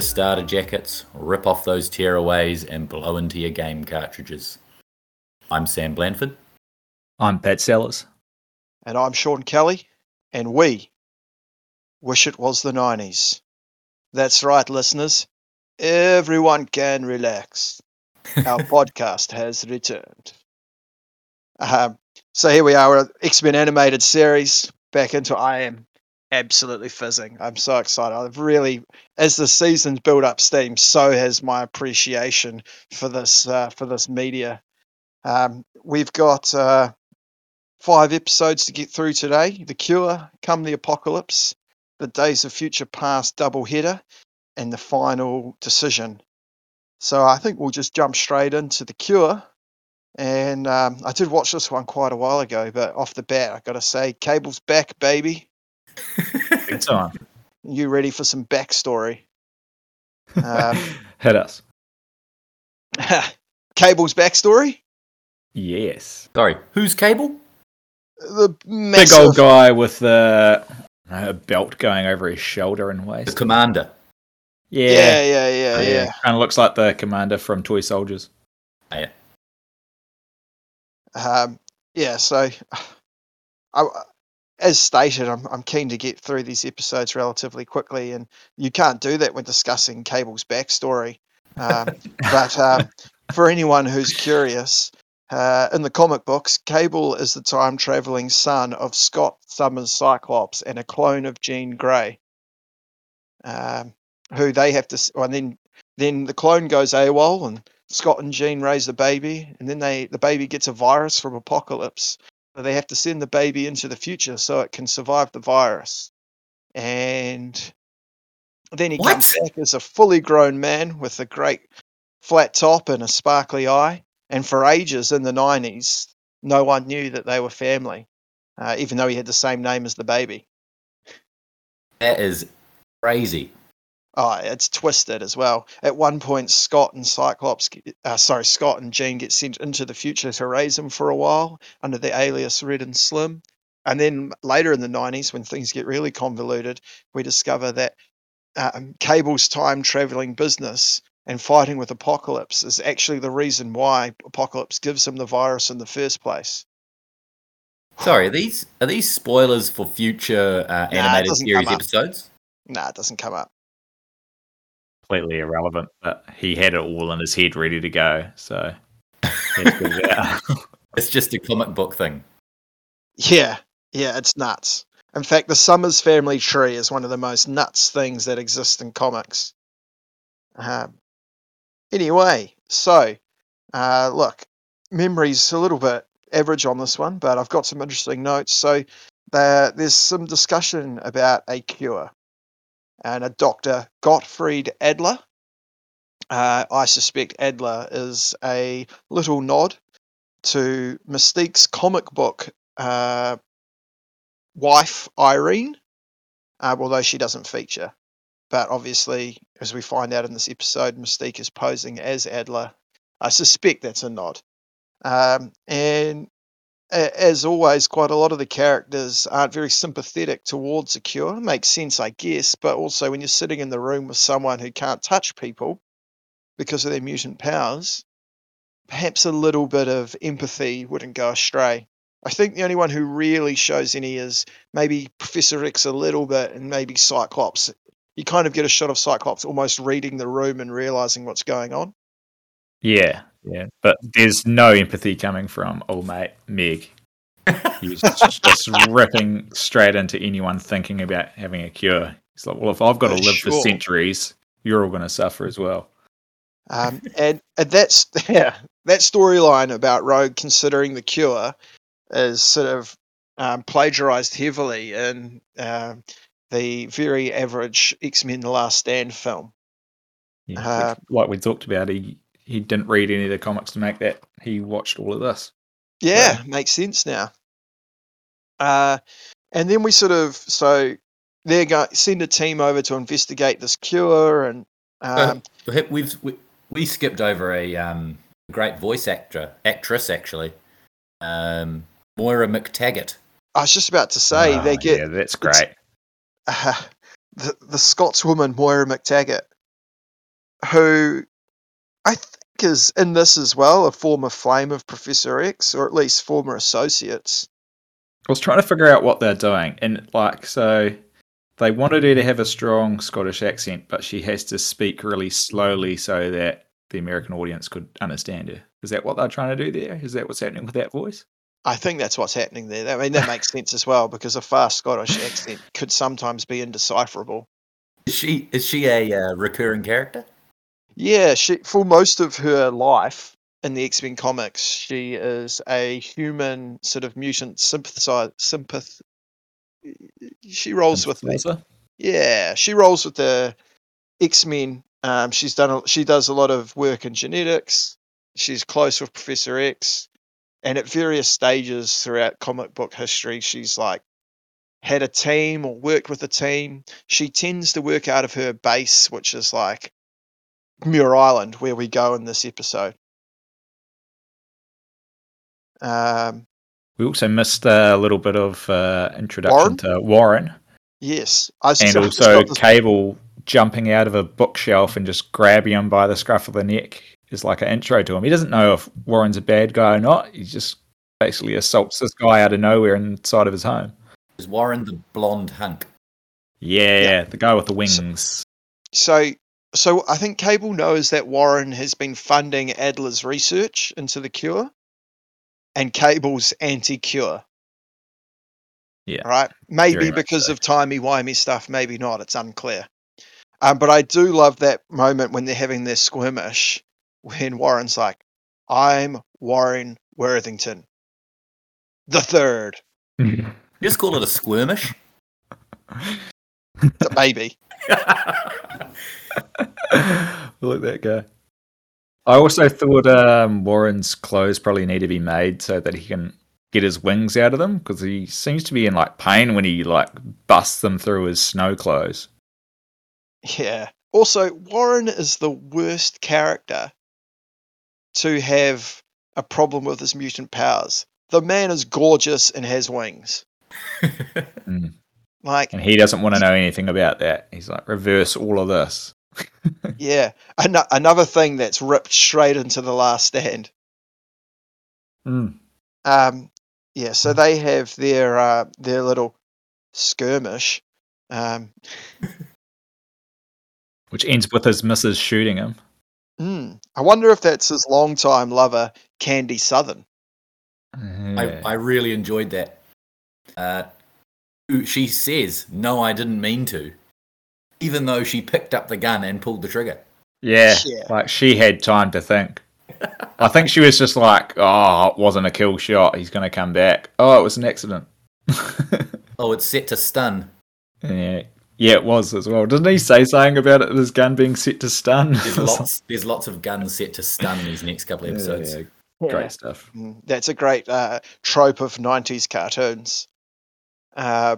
Dust off your starter jackets, rip off those tearaways, and blow into your game cartridges. I'm Sam Blandford. I'm Pat Sellers. And I'm Sean Kelly. And we wish it was the 90s. That's right, listeners. Everyone can relax. Our podcast has returned. Um, so here we are, X Men animated series. Back into I am absolutely fizzing. I'm so excited. I've really, as the seasons build up steam, so has my appreciation for this uh, for this media. Um, we've got uh, five episodes to get through today. The Cure, Come the Apocalypse, The Days of Future Past double header, and the final decision. So I think we'll just jump straight into The Cure. And um, I did watch this one quite a while ago, but off the bat, I've got to say, Cable's back, baby. Big time. You ready for some backstory? Um, Hit us. Cable's backstory? Yes. Sorry, who's Cable? The massive, Big old guy with the uh, belt going over his shoulder and waist. The waist. commander. Yeah. Yeah, yeah, yeah, yeah. Kind of looks like the commander from Toy Soldiers. Oh, yeah. Um, yeah, so I, as stated, I'm, I'm keen to get through these episodes relatively quickly, and you can't do that when discussing Cable's backstory. Um, but um, for anyone who's curious, uh, in the comic books, Cable is the time traveling son of Scott Summers Cyclops and a clone of Jean Grey, um, who they have to. Well, and then then the clone goes AWOL, and Scott and Jean raise the baby, and then they the baby gets a virus from Apocalypse. They have to send the baby into the future so it can survive the virus. And then he comes back as a fully grown man with a great flat top and a sparkly eye. And for ages in the 90s, no one knew that they were family, uh, even though he had the same name as the baby. That is crazy. Oh, it's twisted as well. At one point, Scott and Cyclops, get- uh, sorry, Scott and Jean get sent into the future to raise him for a while under the alias Red and Slim. And then later in the 90s, when things get really convoluted, we discover that um, Cable's time traveling business and fighting with Apocalypse is actually the reason why Apocalypse gives him the virus in the first place. Sorry, are these are these spoilers for future uh, animated doesn't series episodes? Nah, it doesn't come up. Completely irrelevant, but he had it all in his head ready to go. So. he had to get it out. It's just a comic book thing. Yeah, yeah, it's nuts. In fact, the Summers family tree is one of the most nuts things that exist in comics. Um, anyway, so uh, look, memory's a little bit average on this one, but I've got some interesting notes. So there, there's some discussion about a cure and a Dr. Gottfried Adler. Uh, I suspect Adler is a little nod to Mystique's comic book uh, wife Irene, uh, although she doesn't feature. But obviously, as we find out in this episode, Mystique is posing as Adler. I suspect that's a nod. Um, and as always, quite a lot of the characters aren't very sympathetic towards a cure. Makes sense, I guess, but also when you're sitting in the room with someone who can't touch people because of their mutant powers, perhaps a little bit of empathy wouldn't go astray. I think the only one who really shows any is maybe Professor X a little bit, and maybe Cyclops. You kind of get a shot of Cyclops almost reading the room and realizing what's going on. Yeah, yeah. But there's no empathy coming from old mate Meg. He's just ripping straight into anyone thinking about having a cure. He's like, well, if I've got to Uh, live for centuries, you're all going to suffer as well. Um, and, and that's yeah, that storyline about Rogue considering the cure is sort of um, plagiarized heavily in um the very average X Men: The Last Stand film. Yeah, Uh, like we talked about, he he didn't read any of the comics to make that. He watched all of this. Yeah, makes sense now. Uh, and then we sort of so they're going send a team over to investigate this cure, and um, Uh, we've we, we skipped over a um, great voice actor actress actually, um, Moira MacTaggert. I was just about to say Ah, they get yeah, that's great. uh, the, the Scotswoman Moira MacTaggert, who I think is in this as well a former flame of Professor X, or at least former associates. I was trying to figure out what they're doing, and like so, they wanted her to have a strong Scottish accent, but she has to speak really slowly so that the American audience could understand her. Is that what they're trying to do there? Is that what's happening with that voice? I think that's what's happening there. I mean, that makes sense as well because a fast Scottish accent could sometimes be indecipherable. Is she is she a uh, recurring character? Yeah, she for most of her life in the X Men comics, she is a human sort of mutant sympathizer. Sympath. She rolls with me. Yeah, she rolls with the X Men. Um, she's done. A, she does a lot of work in genetics. She's close with Professor X, and at various stages throughout comic book history, she's like had a team or worked with a team. She tends to work out of her base, which is like Muir Island, where we go in this episode. Um, We also missed a little bit of uh, introduction Warren? to Warren, yes, I and just- also got Cable jumping out of a bookshelf and just grabbing him by the scruff of the neck is like an intro to him. He doesn't know if Warren's a bad guy or not. He just basically assaults this guy out of nowhere inside of his home. Is Warren the blonde hunk? Yeah, Yeah. the guy with the wings. so so I think Cable knows that Warren has been funding Adler's research into the cure, and Cable's anti-cure. Yeah, Right? Maybe because so. of timey wimey stuff, maybe not. It's unclear. Um, but I do love that moment when they're having their skirmish, when Warren's like, "I'm Warren Worthington, the third, Just call it a squirmish. the baby." Look at that guy. I also thought um, Warren's clothes probably need to be made so that he can get his wings out of them because he seems to be in like pain when he like busts them through his snow clothes. Yeah. Also, Warren is the worst character to have a problem with his mutant powers. The man is gorgeous and has wings. Mm. Like, And he doesn't want to know anything about that. He's like, reverse all of this. Yeah, An- another thing that's ripped straight into the last stand. Mm. Um, yeah, so they have their uh, their little skirmish. Um, Which ends with his missus shooting him. mm, I wonder if that's his longtime lover, Candy Southern. Yeah. I, I really enjoyed that. Uh, she says, "No, I didn't mean to," even though she picked up the gun and pulled the trigger. yeah, Yeah. like she had time to think. I think she was just like, oh, it wasn't a kill shot. He's going to come back. Oh, it was an accident. Oh, it's set to stun. Yeah, yeah, it was as well. Didn't he say something about it? His gun being set to stun. There's lots. There's lots of guns set to stun these next couple of episodes. Yeah, great stuff. Mm, That's a great uh, trope of '90s cartoons. Uh,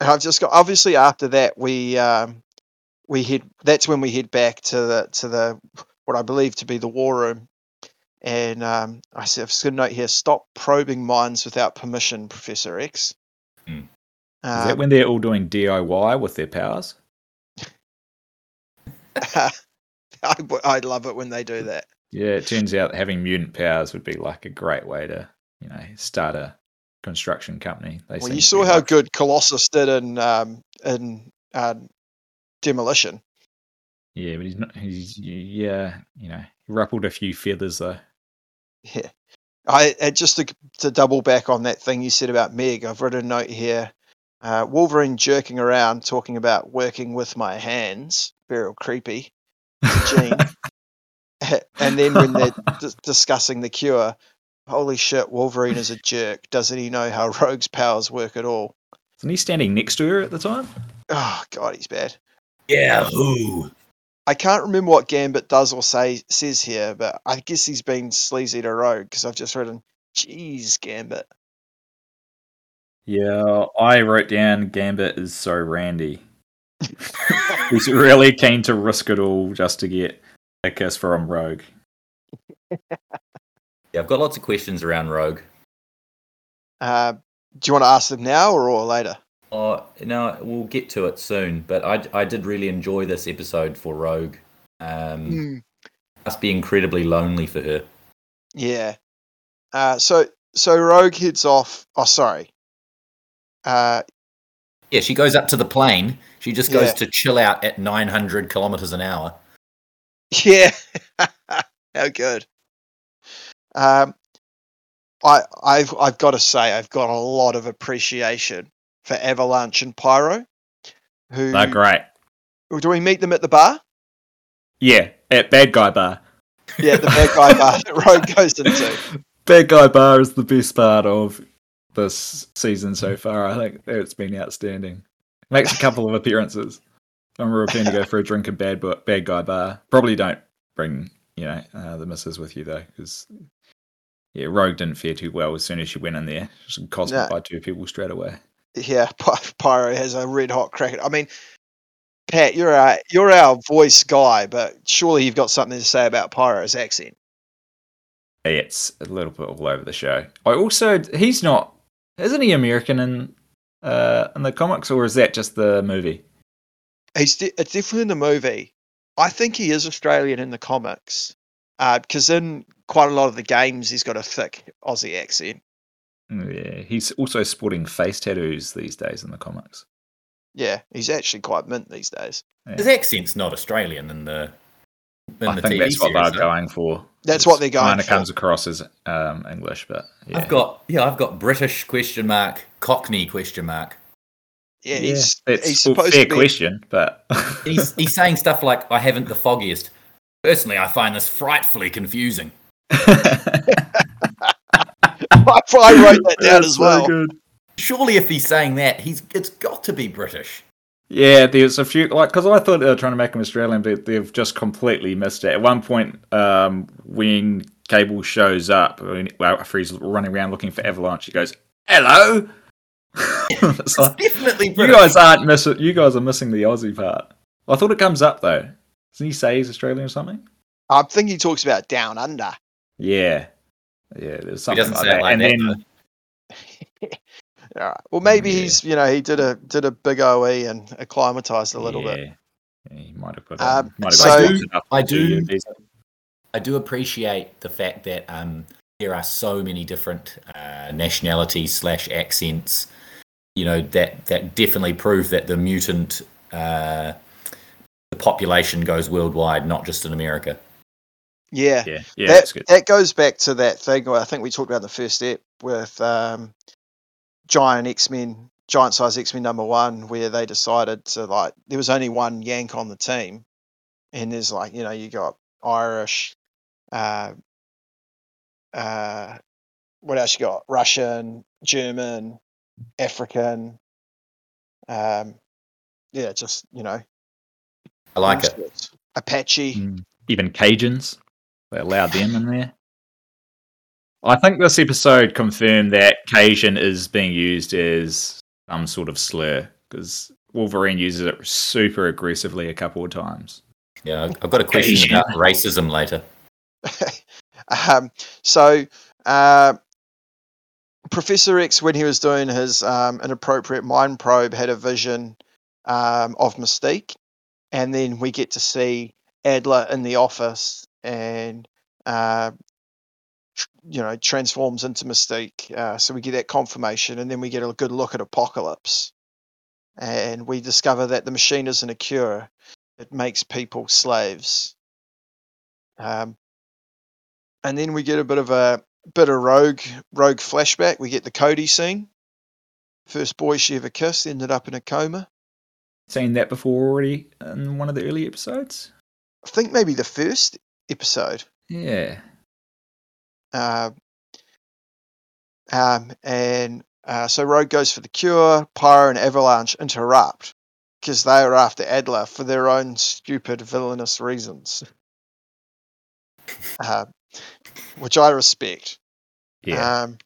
and I've just got obviously after that we um, we head. That's when we head back to the to the what I believe to be the war room. And um, I said, I've just got a note here: stop probing minds without permission, Professor X. Hmm. Is Um, that when they're all doing DIY with their powers? I, I love it when they do that. Yeah, it turns out having mutant powers would be like a great way to, you know, start a construction company. They Well, you saw how like- good Colossus did in um, in uh, Demolition. Yeah, but he's not. He's yeah, you know, he ruffled a few feathers though. Yeah. I just to to double back on that thing you said about Meg, I've written a note here. Uh, Wolverine jerking around talking about working with my hands, very creepy. Gene. and then when they're d- discussing the cure, holy shit, Wolverine is a jerk. Doesn't he know how Rogue's powers work at all? Isn't he standing next to her at the time? Oh god, he's bad. Yeah, who? I can't remember what Gambit does or say says here, but I guess he's been sleazy to Rogue because I've just written, "Jeez, Gambit." Yeah, I wrote down Gambit is so randy. He's really keen to risk it all just to get a kiss from Rogue. Yeah, I've got lots of questions around Rogue. Uh, do you want to ask them now or, or later? Oh no, we'll get to it soon. But I, I did really enjoy this episode for Rogue. Um, Mm, Must be incredibly lonely for her. yeah. Uh, so so Rogue heads off. Oh, sorry. Uh, Yeah, she goes up to the plane. She just goes Yeah. to chill out at 900 kilometers an hour. Yeah, how good. Um, I I've I've got to say I've got a lot of appreciation for Avalanche and Pyro. Who They're great. do we meet them at the bar? Yeah, at Bad Guy Bar. Yeah, the bad guy bar that Rogue goes into. Bad Guy Bar is the best part of this season so far. I think it's been outstanding. Makes a couple of appearances. I'm real keen to go for a drink in Bad, bad Guy Bar. Probably don't bring, you know, uh, the missus with you though, because yeah, Rogue didn't fare too well as soon as she went in there. She was No. by two people straight away. Yeah, Pyro has a red hot crack. I mean, Pat, you're our you're our voice guy, but surely you've got something to say about Pyro's accent. It's a little bit all over the show. I also he's not isn't he American in uh in the comics or is that just the movie? He's de- it's definitely in the movie. I think he is Australian in the comics, because in quite a lot of the games he's got a thick Aussie accent. Yeah, he's also sporting face tattoos these days in the comics. Yeah, he's actually quite mint these days. His accent's not Australian in the in I the think TV that's what series, they're going for. That's what they're going Kind of for. comes across as um, English, but yeah. I've got yeah, I've got British question mark, Cockney question mark. Yeah, yeah, it's he's a supposed fair to be. question, but He's he's saying stuff like, "I haven't the foggiest." Personally, I find this frightfully confusing. I probably wrote that down That's as well. good. Surely, if he's saying that, he's it's got to be British. Yeah, there's a few like because I thought they were trying to make him Australian, but they've just completely missed it. At one point, um, when Cable shows up, when, well, after he's running around looking for Avalanche, he goes, "Hello." It's It's like, definitely you guys aren't missing. You guys are missing the Aussie part. I thought it comes up though. Doesn't he say he's Australian or something? I think he talks about down under. Yeah, yeah. There's he something doesn't like say that. like and then though. All right. Well, maybe Yeah. he's you know he did a did a big OE and acclimatized a little bit. yeah, yeah, he might have put. Um, Um, might have so- got I do- I do appreciate the fact that um, there are so many different uh, nationalities slash accents. You know that that definitely prove that the mutant uh, the population goes worldwide, not just in America. Yeah. Yeah, yeah, that that goes back to that thing where I think we talked about the first step with um, giant X Men, giant size X Men number one, where they decided to like there was only one Yank on the team, and there's like you know you got Irish, uh, uh, what else you got? Russian, German, African, um, yeah, just you know, I like it. Apache. Mm. Even Cajuns, they allowed them in there. I think this episode confirmed that Cajun is being used as some sort of slur because Wolverine uses it super aggressively a couple of times. Yeah, I've I've got a question Asian. about racism later. um, so uh, Professor X, when he was doing his um, inappropriate mind probe, had a vision um, of Mystique, and then we get to see Adler in the office, and uh, tr- you know transforms into Mystique. Uh, so we get that confirmation, and then we get a good look at Apocalypse, and we discover that the machine isn't a cure; it makes people slaves. Um, and then we get a bit of a bit of rogue rogue flashback. We get the Cody scene. First boy she ever kissed ended up in a coma. Seen that before already in one of the early episodes? I think maybe the first episode. Yeah. Uh, um, and uh, so Rogue goes for the cure. Pyro and Avalanche interrupt because they are after Adler for their own stupid villainous reasons, uh, which I respect. Yeah. Um,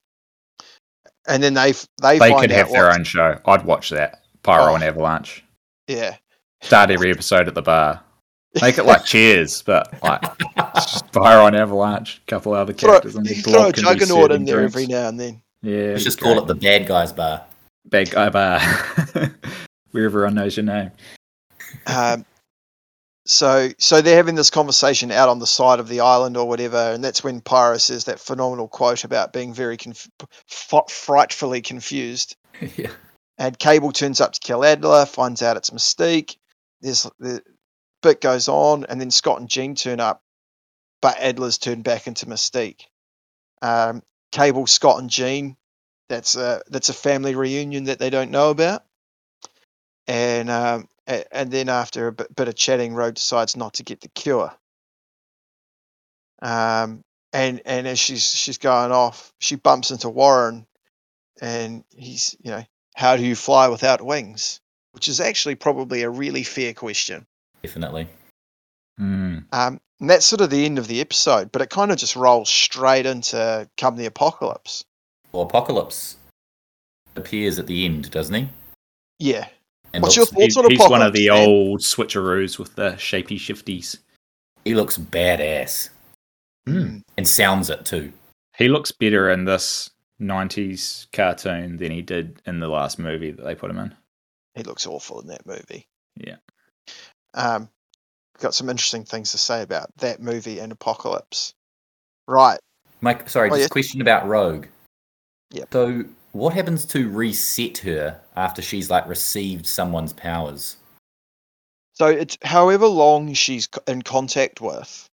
and then they they, they could have their own show. I'd watch that. Pyro Oh. and Avalanche. Yeah, Start every episode at the bar. Make it like Cheers, but like it's just Pyro and Avalanche. A couple other throw, characters. and you throw a blob can be juggernaut in serving there drinks. every now and then. Yeah. Let's just great. call it the bad guys bar. bad guy bar, where everyone knows your name. Um, so so they're having this conversation out on the side of the island or whatever, and that's when Pyro says that phenomenal quote about being very conf- f- frightfully confused. yeah. And Cable turns up to kill Adler, finds out it's Mystique. There's the bit goes on, and then Scott and Jean turn up, but Adler's turned back into Mystique. Um, Cable, Scott, and Jean. That's a that's a family reunion that they don't know about. And um, and then after a bit, bit of chatting, Rogue decides not to get the cure. Um, and and as she's she's going off, she bumps into Warren, and he's you know, how do you fly without wings? Which is actually probably a really fair question. Definitely. Mm. Um, and that's sort of the end of the episode, but it kind of just rolls straight into come the apocalypse. Well, Apocalypse appears at the end, doesn't he? Yeah. And What's looks, your He- thoughts on he's one of the man? old switcheroos with the shapy shifties. he looks badass Mm. and sounds it too. He looks better in this 90s cartoon than he did in the last movie that they put him in. He looks awful in that movie. Yeah. Um, got some interesting things to say about that movie and Apocalypse. Right. Mike, sorry, Oh, just yeah. question about Rogue. Yeah. So, what happens to reset her after she's like received someone's powers? So it's however long she's in contact with,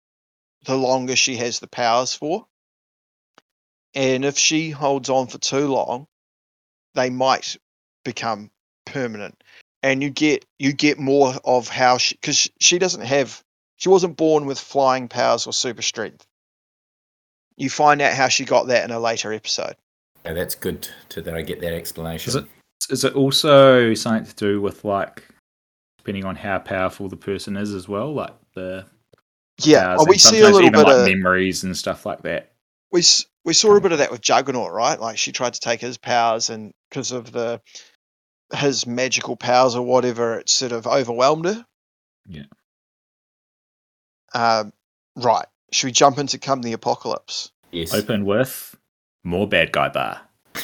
the longer she has the powers for. And if she holds on for too long, they might become permanent. And you get you get more of how she because she doesn't have she wasn't born with flying powers or super strength. You find out how she got that in a later episode. Yeah, that's good to that I get that explanation. Is it is it also something to do with like depending on how powerful the person is as well, like the Yeah, oh, we see a sometimes little bit like of memories and stuff like that. we we saw a bit of that with Juggernaut, right? Like she tried to take his powers, and because of the his magical powers or whatever, it sort of overwhelmed her. Yeah. Um, right. Should we jump into come the apocalypse? yes. Open with more bad guy bar.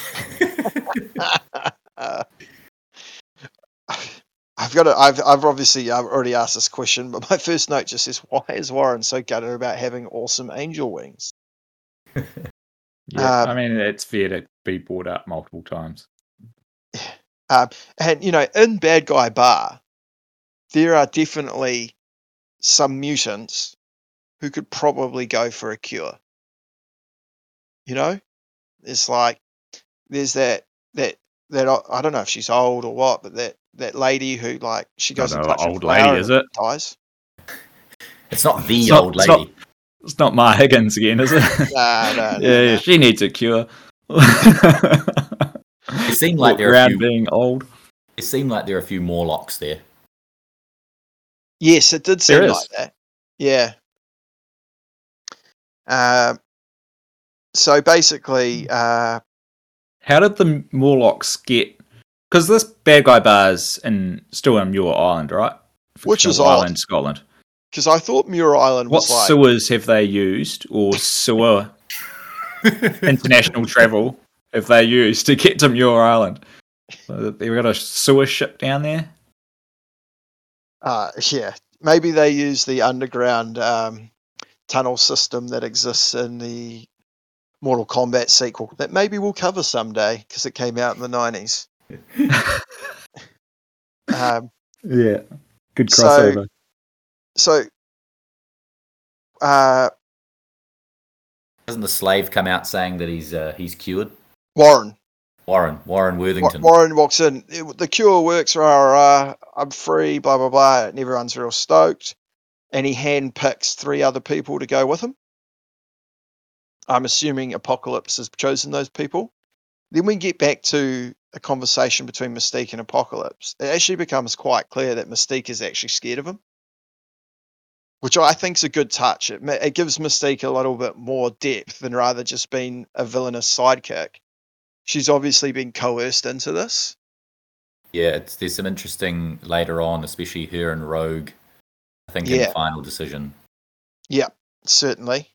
I've got to, I've I've obviously I've already asked this question, but my first note just says, why is Warren so gutted about having awesome angel wings? Yeah, Um, I mean it's fair to be brought up multiple times. Um, and you know, in Bad Guy Bar, there are definitely some mutants who could probably go for a cure. You know, it's like there's that that that I don't know if she's old or what, but that that lady who like she Not goes and an touches old lady, is it? Dies. it's not the It's not- old it's lady. not- It's not Ma Higgins again, is it? Nah, no, no, yeah, yeah, no. she needs a cure. It seemed like Walk there are a few, being old. it seemed like there are a few Morlocks there. Yes, it did seem is. like that. Yeah. Um. so basically, uh, How did the Morlocks get? Because this bad guy bar's in still in Muir Island, right? Which is Fictional odd. island, Scotland. because I thought Muir Island What was like sewers have they used, or sewer international travel have they used to get to Muir Island? So They've got a sewer ship down there. Uh, yeah, maybe they use the underground um, tunnel system that exists in the Mortal Kombat sequel that maybe we'll cover someday because it came out in the nineties. um, Yeah, good So- crossover. so, uh, Doesn't the slave come out saying that he's uh, he's cured? Warren Warren, Warren Worthington. Warren walks in. The cure works. Rah, rah, rah, I'm free. Blah blah blah. And everyone's real stoked. And he handpicks three other people to go with him. I'm assuming Apocalypse has chosen those people. Then we get back to a conversation between Mystique and Apocalypse. It actually becomes quite clear that Mystique is actually scared of him, which I think is a good touch. It, it gives Mystique a little bit more depth than rather just being a villainous sidekick. She's obviously been coerced into this. Yeah, it's, there's some interesting later on, especially her and Rogue. I think in the final decision. Yeah, certainly.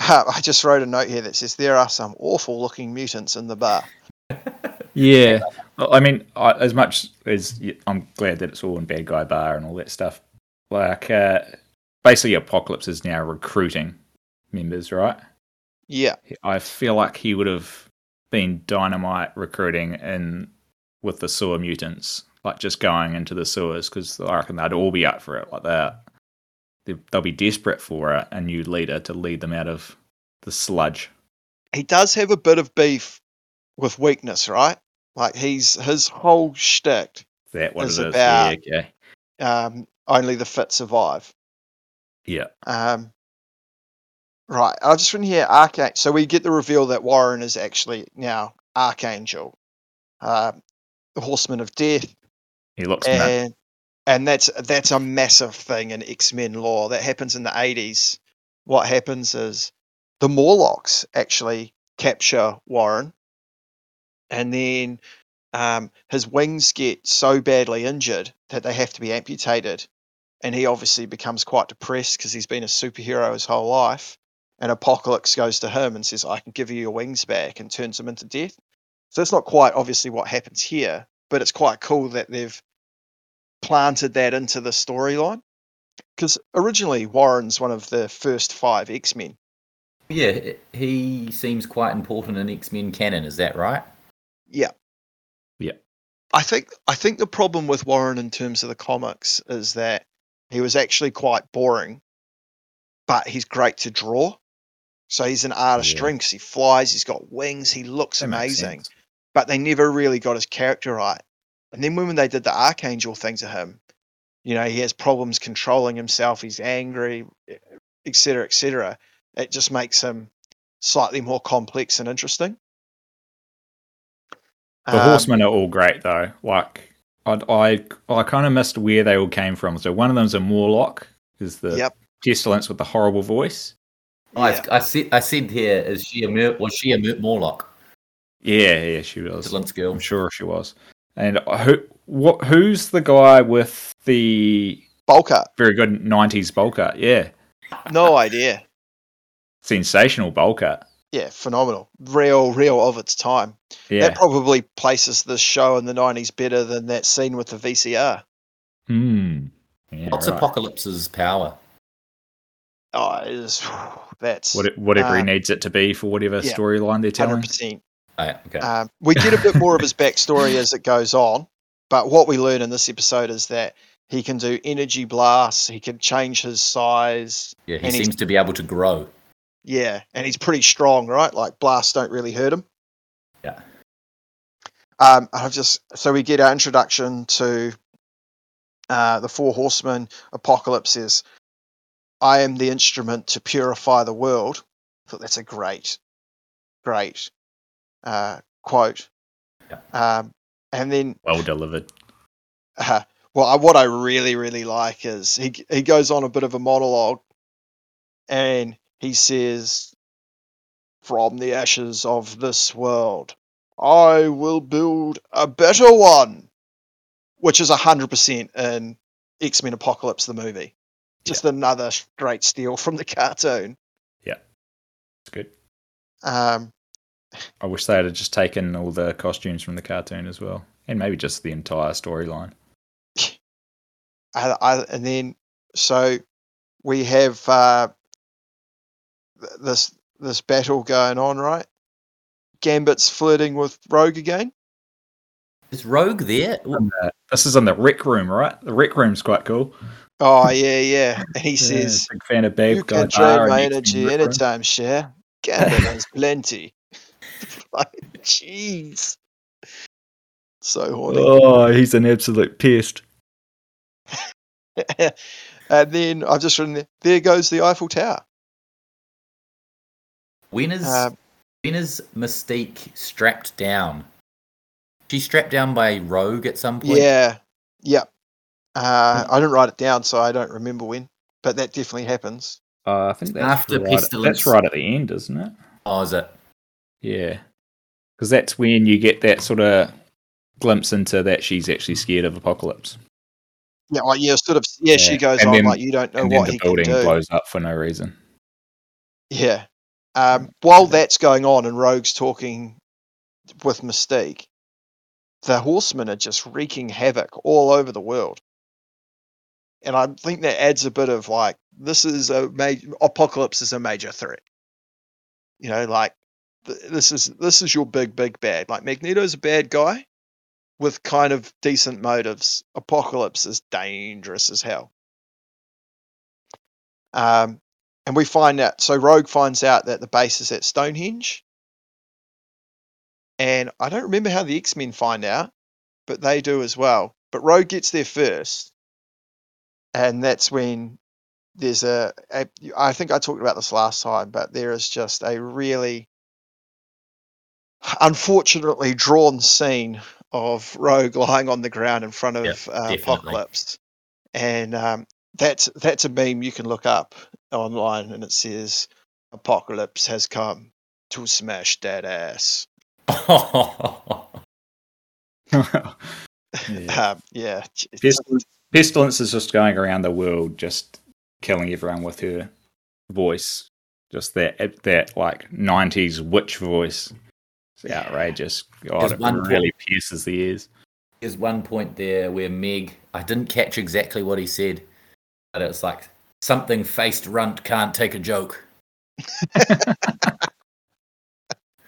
Uh, I just wrote a note here that says there are some awful looking mutants in the bar. Yeah. I mean, I, as much as I'm glad that it's all in Bad Guy Bar and all that stuff, like uh, basically Apocalypse is now recruiting members, right? Yeah, I feel like he would have been dynamite recruiting in with the sewer mutants, like just going into the sewers because I reckon they'd all be up for it like that. They- They'll be desperate for a, new leader to lead them out of the sludge. he does have a bit of beef with weakness, right? Like he's his whole shtick. Is that what It's it is? about- yeah, okay. Um, only the fit survive. Yeah. Um, right. I just want to hear Archangel. So we get the reveal that Warren is actually now Archangel, um, the Horseman of Death, He looks mad. and and that's that's a massive thing in X Men lore that happens in the eighties. What happens is the Morlocks actually capture Warren, and then um, his wings get so badly injured that they have to be amputated, and he obviously becomes quite depressed because he's been a superhero his whole life. And Apocalypse goes to him and says, "I can give you your wings back," and turns him into death. So it's not quite obviously what happens here, but it's quite cool that they've planted that into the storyline. Because originally Warren's one of the first five X Men. Yeah, he seems quite important in X Men canon. Is that right? Yeah. Yeah. I think I think the problem with Warren in terms of the comics is that he was actually quite boring, but he's great to draw. So he's an artist Yeah. drinks. He flies. He's got wings. He looks That amazing. but they never really got his character right. And then when they did the Archangel thing to him, you know, he has problems controlling himself, he's angry, etc., etc. It just makes him slightly more complex and interesting. The Um, horsemen are all great though. Like I I, I kind of missed where they all came from. So one of them's a Morlock, is the Yep. pestilence with the horrible voice. Oh, yeah. I, I said I said here is she a Mer- was she a Mer- Morlock? Yeah, yeah, she was. Excellent skill. I'm sure she was. And who what who's the guy with the Bulker, very good '90s bowl cut? Yeah, no idea. sensational bowl cut. Yeah, phenomenal. Real, real of its time. Yeah. That probably places this show in the 90s better than that scene with the VCR. Hmm. Yeah, What's right. Apocalypse's power? Oh, it is, that's What it, whatever he Uh, needs it to be for whatever yeah, storyline they're telling. 100%. Oh, yeah, okay. Um, we get a bit more of his backstory as it goes on, but what we learn in this episode is that he can do energy blasts, he can change his size. yeah, he seems to be able to grow. Yeah, and he's pretty strong, right? Like blasts don't really hurt him. Yeah. Um, I've just so we get our introduction to uh, the four horsemen. Apocalypse says, "I am the instrument to purify the world." I thought that's a great, great uh, quote. Yeah. Um, and then Well delivered. uh, well, I, what I really, really like is he he goes on a bit of a monologue, and he says, "From the ashes of this world, I will build a better one," which is hundred percent in X Men Apocalypse the movie. Just another great steal from the cartoon. Yeah, it's good. Um, I wish they had just taken all the costumes from the cartoon as well, and maybe just the entire storyline. I, I, and then so we have uh, this this battle going on, right? Gambit's flirting with Rogue again. Is Rogue there? This is in the rec room, right? The rec room's quite cool. Oh yeah, yeah. And he says, big fan of Bad "You Guy can drain my energy anytime, Cher. Gambit has plenty." like, jeez, so horny. Oh, he's an absolute pest. and then I've just written there. There goes the Eiffel Tower. when is Um, when is Mystique strapped down? She's strapped down by Rogue at some point. Yeah, yeah. Uh, I didn't write it down, so I don't remember when, but that definitely happens. Uh, I think that's After right, Pestilence. That's right at the end, isn't it? Oh, is it? Yeah, because that's when you get that sort of glimpse into that she's actually scared of apocalypse, Yeah, like yeah, sort of. Yeah, she goes and on then- like you don't know and then the he can building do. blows up for no reason. Yeah. Um, while that's going on and Rogue's talking with Mystique, the Horsemen are just wreaking havoc all over the world. And I think that adds a bit of like this is a major apocalypse is a major threat. You know, like th- this is this is your big big bad. Like Magneto's a bad guy with kind of decent motives. Apocalypse is dangerous as hell. Um, and we find out. So Rogue finds out that the base is at Stonehenge, and I don't remember how the X Men find out, but they do as well. But Rogue gets there first, and that's when there's a, a. I think I talked about this last time, but there is just a really unfortunately drawn scene of Rogue lying on the ground in front of Yep, uh. Apocalypse, and um, that's that's a meme you can look up online, and it says Apocalypse has come to smash that ass. Yeah. Um, yeah, j- Pestilence, Pestilence is just going around the world, just killing everyone with her voice. Just that that like '90s witch voice. It's outrageous. God, it one really pierces the ears. There's one point there where Meg, I didn't catch exactly what he said, but it was like something faced runt can't take a joke.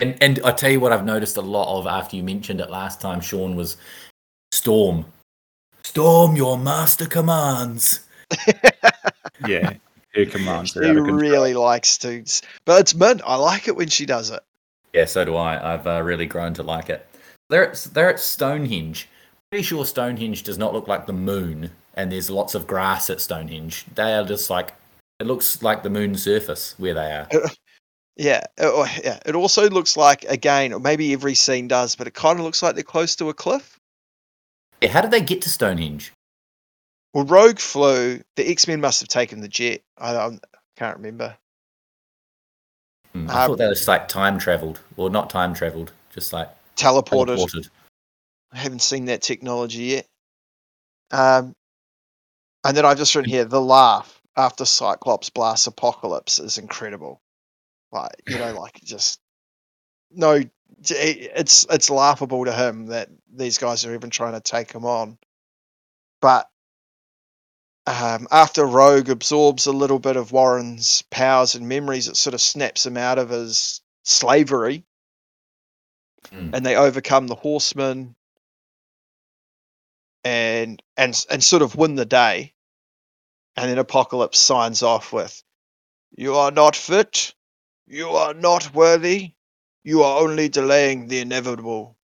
and and I tell you what I've noticed a lot of after you mentioned it last time, Sean, was Storm. Storm, your master commands. Yeah, her commands she are out of control. really likes to, but it's mint. I like it when she does it. Yeah, so do I. I've uh, really grown to like it. They're at, they're at Stonehenge. Pretty sure Stonehenge does not look like the moon, and there's lots of grass at Stonehenge. They are just like it looks like the moon's surface where they are. Yeah, uh, oh, yeah. It also looks like again, or maybe every scene does, but it kind of looks like they're close to a cliff. How did they get to Stonehenge? Well, Rogue flew. The X Men must have taken the jet. I, I can't remember. Hmm, I Um, thought were just like time traveled, or not time traveled, just like Teleported. teleported. I haven't seen that technology yet. Um, and then I've just written here the laugh after Cyclops blasts Apocalypse is incredible. Like you know, like just no, it's it's laughable to him that these guys are even trying to take him on. But um, after Rogue absorbs a little bit of Warren's powers and memories, it sort of snaps him out of his slavery, Hmm. and they overcome the Horsemen, and and and sort of win the day. And then Apocalypse signs off with, "You are not fit. You are not worthy. You are only delaying the inevitable."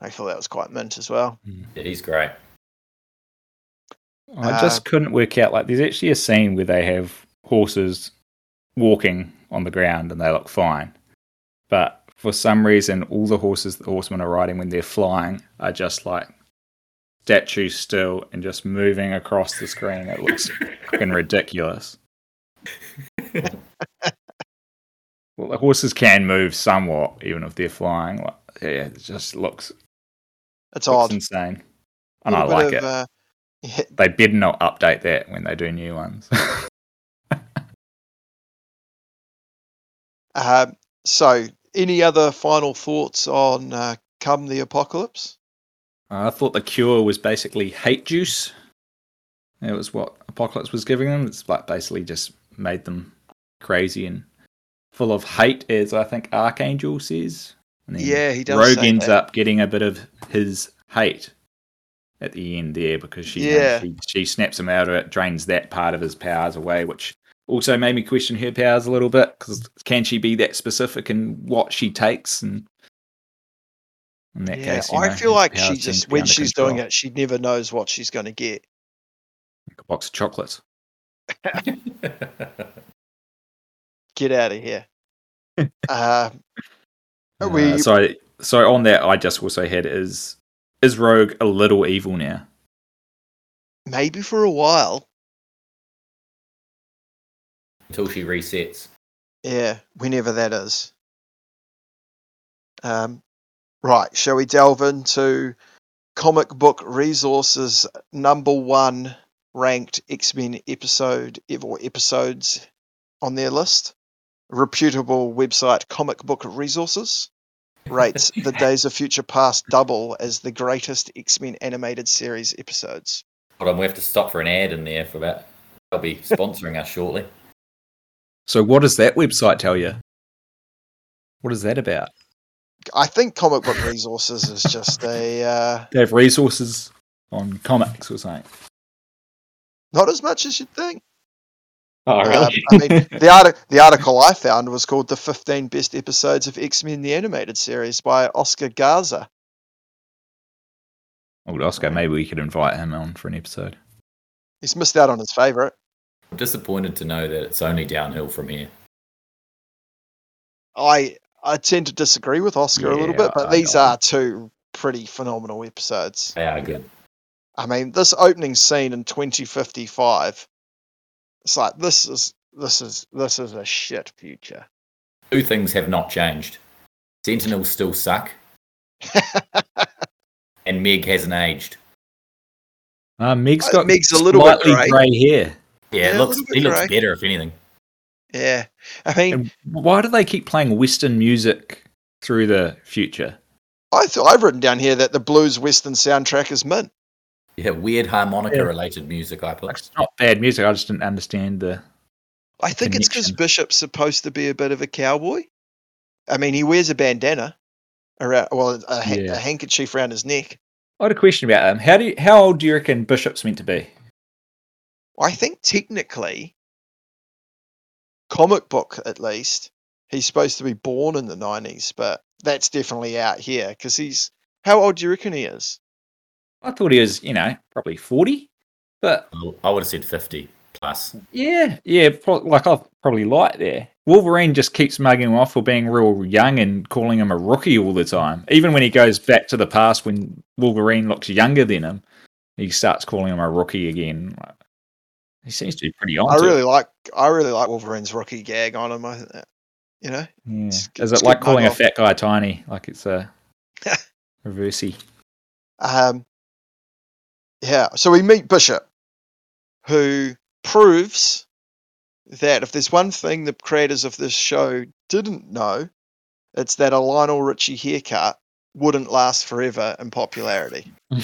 I thought that was quite mint as well. Hmm. Yeah, he's great. I just uh, couldn't work out. Like, there's actually a scene where they have horses walking on the ground and they look fine, but for some reason, all the horses the horsemen are riding when they're flying are just like statues still and just moving across the screen. It looks fucking ridiculous. well, the horses can move somewhat, even if they're flying. Like, yeah, it just looks, It's looks odd. insane, and I like of, it. Uh, yeah, They better not update that when they do new ones. Um, so, any other final thoughts on uh, Come the Apocalypse? I thought the cure was basically hate juice. It was what Apocalypse was giving them. It's like basically just made them crazy and full of hate, as I think Archangel says. And then Yeah, he does Rogue say ends that. up getting a bit of his hate at the end there because she Yeah. she, she snaps him out of it, drains that part of his powers away, which also made me question her powers a little bit because can she be that specific in what she takes and in that Yeah, case, you I know, feel like she just when under she's doing it, she never knows what she's going to get. like a box of chocolates. Get out of here. uh, we Uh, so, so on that, I just also had is is Rogue a little evil now? maybe for a while. Until she resets. Yeah, whenever that is. Um, right, shall we delve into comic book resources number one ranked X Men episode or episodes on their list? Reputable website, Comic Book Resources. rates The Days of Future Past double as the greatest X Men animated series episodes. Hold on, we have to stop for an ad in there for that. They'll be sponsoring us shortly. So, what does that website tell you? What is that about? I think Comic Book Resources is just a uh, They have resources on comics or something. not as much as you'd think. Oh, Um, I mean, the, arti- the article I found was called "The 15 Best Episodes of X Men: The Animated Series" by Oscar Garza. Old Oscar, maybe we could invite him on for an episode. He's missed out on his favorite. I'm disappointed to know that it's only downhill from here. I I tend to disagree with Oscar a little bit, but I these know. are two pretty phenomenal episodes. They are good. I mean, this opening scene in 2055, it's like this is this is this is a shit future. Two things have not changed. Sentinels still suck, and Meg hasn't aged. Uh, Meg's Uh, got Meg's a little bit grey. grey hair. Yeah, Yeah, it looks he looks grey. better if anything. Yeah, I mean, And why do they keep playing Western music through the future? I thought I've written down here that the blues western soundtrack is mint. Yeah, weird harmonica Yeah. related music I Like, put. it's not bad music. I just didn't understand the. I think it's because Bishop's supposed to be a bit of a cowboy. I mean, he wears a bandana around, well, a, ha- Yeah. a handkerchief around his neck. I had a question about him. How do you, how old do you reckon Bishop's meant to be? I think technically, comic book at least, he's supposed to be born in the 90s, but that's definitely out here because he's. How old do you reckon he is? I thought he was, you know, probably forty. But I would have said 50 plus. yeah, yeah, pro- like I've probably light there. Wolverine just keeps mugging him off for being real young and calling him a rookie all the time. Even when he goes back to the past when Wolverine looks younger than him, he starts calling him a rookie again. He seems to be pretty on. I to it. really like. I really like Wolverine's rookie gag on him. I, you know, Yeah. It's Is it's it like calling a off. fat guy tiny? Like it's a reversey. Um, yeah, so we meet Bishop, who proves that if there's one thing the creators of this show didn't know, it's that a Lionel Richie haircut wouldn't last forever in popularity.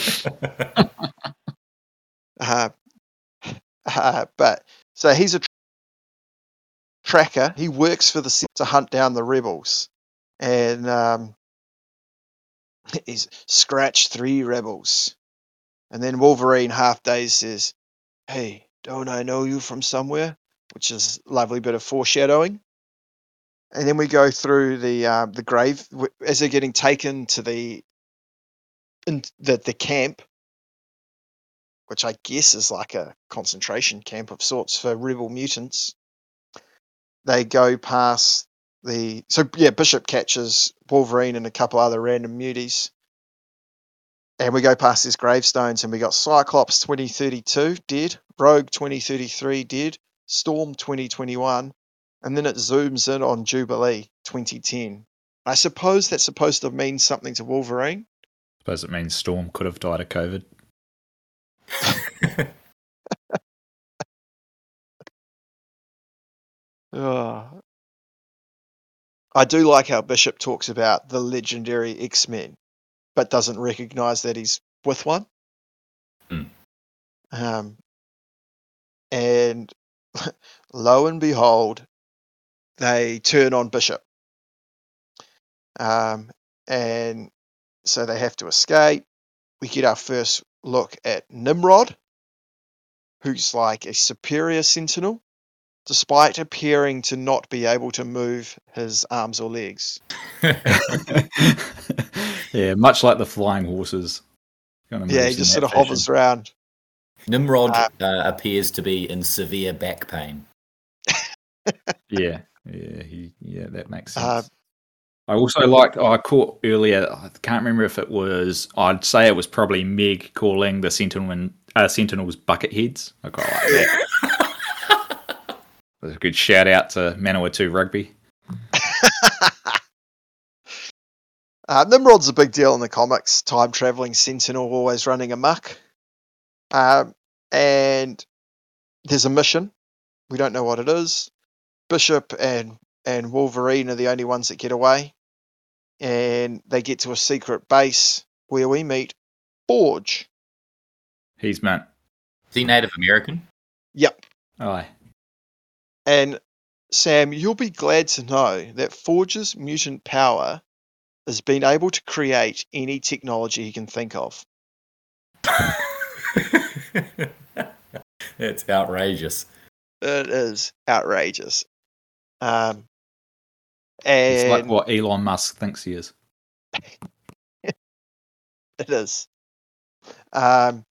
Uh, uh, but so he's a tr- tracker. He works for the to hunt down the rebels, and um, he's scratched three rebels. And then Wolverine half days says, "Hey, don't I know you from somewhere?" Which is a lovely bit of foreshadowing. And then we go through the uh, the grave as they're getting taken to the in the the camp which I guess is like a concentration camp of sorts for rebel mutants. They go past the so yeah, Bishop catches Wolverine and a couple other random muties. And we go past these gravestones and we got Cyclops 2032 dead, Rogue 2033 dead, Storm 2021, and then it zooms in on Jubilee 2010. I suppose that's supposed to mean something to Wolverine. I suppose it means Storm could have died of COVID. Ugh. Ah. I do like how Bishop talks about the legendary X Men, but doesn't recognize that he's with one. Hmm. Um, and lo and behold, they turn on Bishop. Um, and so they have to escape. We get our first look at Nimrod, who's like a superior sentinel despite appearing to not be able to move his arms or legs. yeah, much like the flying horses. Kinda Yeah, he just sort of fashion. hovers around. Nimrod Uh, uh, appears to be in severe back pain. Yeah, yeah, he, yeah, that makes sense. Uh, I also liked. Oh, I caught earlier. I can't remember if it was. I'd say it was probably Meg calling the Sentinel uh, Sentinels bucket heads. I quite like that. That's a good shout out to Manawatu Rugby. uh, Nimrod's a big deal in the comics. Time traveling sentinel always running amok. Um, and there's a mission. We don't know what it is. Bishop and and Wolverine are the only ones that get away. and they get to a secret base where we meet Forge. He's meant. Is he Native American? Yep. Aye. And Sam, you'll be glad to know that Forge's mutant power has been able to create any technology he can think of. it's outrageous. It is outrageous. Um, and It's like what Elon Musk thinks he is. it is. Um,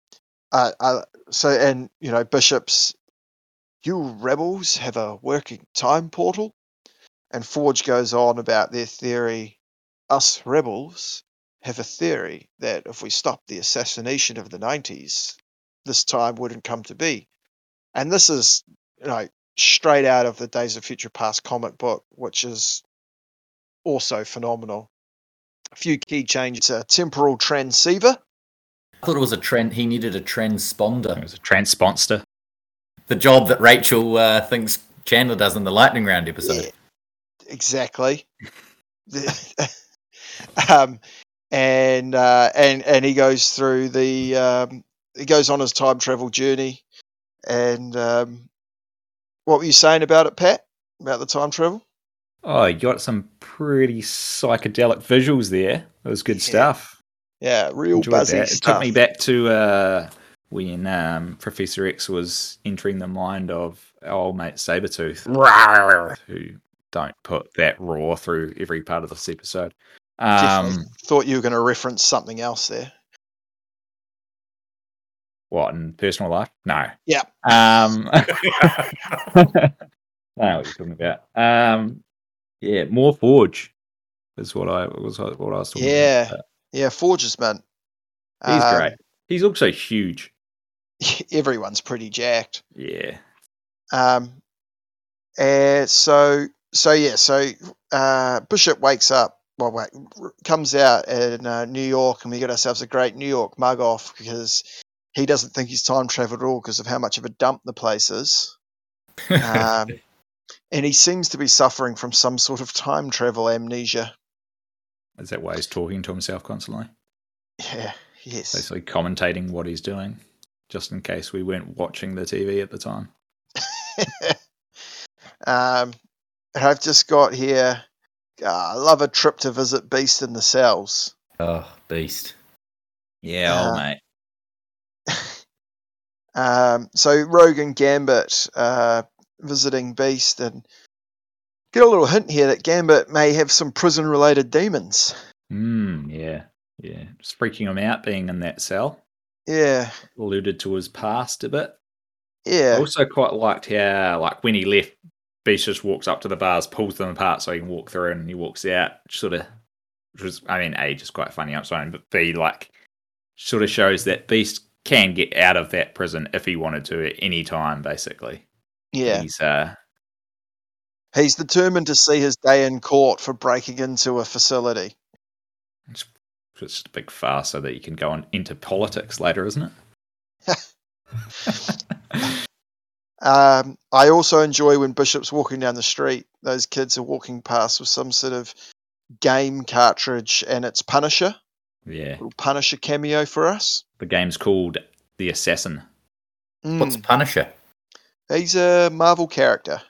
uh, uh, so, and you know, bishops, you rebels have a working time portal, and Forge goes on about their theory. Us rebels have a theory that if we stop the assassination of the '90s, this time wouldn't come to be. And this is, you know, straight out of the Days of Future Past comic book, which is also phenomenal. A few key changes: a temporal transceiver. I thought it was a trend. He needed a transponder. It was a transponster. The job that Rachel uh, thinks Chandler does in the lightning round episode. Yeah, exactly. um, and uh, and and he goes through the um, he goes on his time travel journey. And um, what were you saying about it, Pat? About the time travel? Oh, you got some pretty psychedelic visuals there. It was good Yeah, stuff. Yeah, real Enjoyed buzzy that. It took me back to uh, when um, Professor X was entering the mind of our old mate Sabretooth, who don't put that raw through every part of this episode. Um, thought you were going to reference something else there. what in personal life? No. Yeah. Um, I know what you're talking about. Um, yeah, more Forge is what I was what I was talking Yeah. about. Yeah, Forges, man. He's Um, great. He's also huge. Everyone's pretty jacked. Yeah. Um, and so, so yeah, so uh, Bishop wakes up, well, wait, comes out in uh, New York, and we get ourselves a great New York mug off because he doesn't think he's time traveled at all because of how much of a dump the place is. Um, and he seems to be suffering from some sort of time travel amnesia. Is that why he's talking to himself constantly? Yeah, yes. Basically commentating what he's doing, just in case we weren't watching the TV at the time. um, I've just got here. Uh, I love a trip to visit Beast in the cells. oh, beast. Yeah, Uh, old mate. Um, so Rogue and Gambit uh, visiting Beast, and get a little hint here that Gambit may have some prison-related demons. Mm, yeah, yeah. Just freaking him out being in that cell. Yeah, Alluded to his past a bit. Yeah. I also quite liked how, like, when he left, Beast just walks up to the bars, pulls them apart so he can walk through, and he walks out. Sort of, which was, I mean, a just quite funny on its own, but b like, sort of shows that Beast can get out of that prison if he wanted to at any time. Basically, yeah. He's uh, He's determined to see his day in court for breaking into a facility. it's just a big farce so that you can go on into politics later, isn't it? Um, I also enjoy when Bishop's walking down the street. Those kids are walking past with some sort of game cartridge, and it's Punisher. yeah, Little Punisher cameo for us. the game's called The Assassin. What's Mm, Punisher? He's a Marvel character.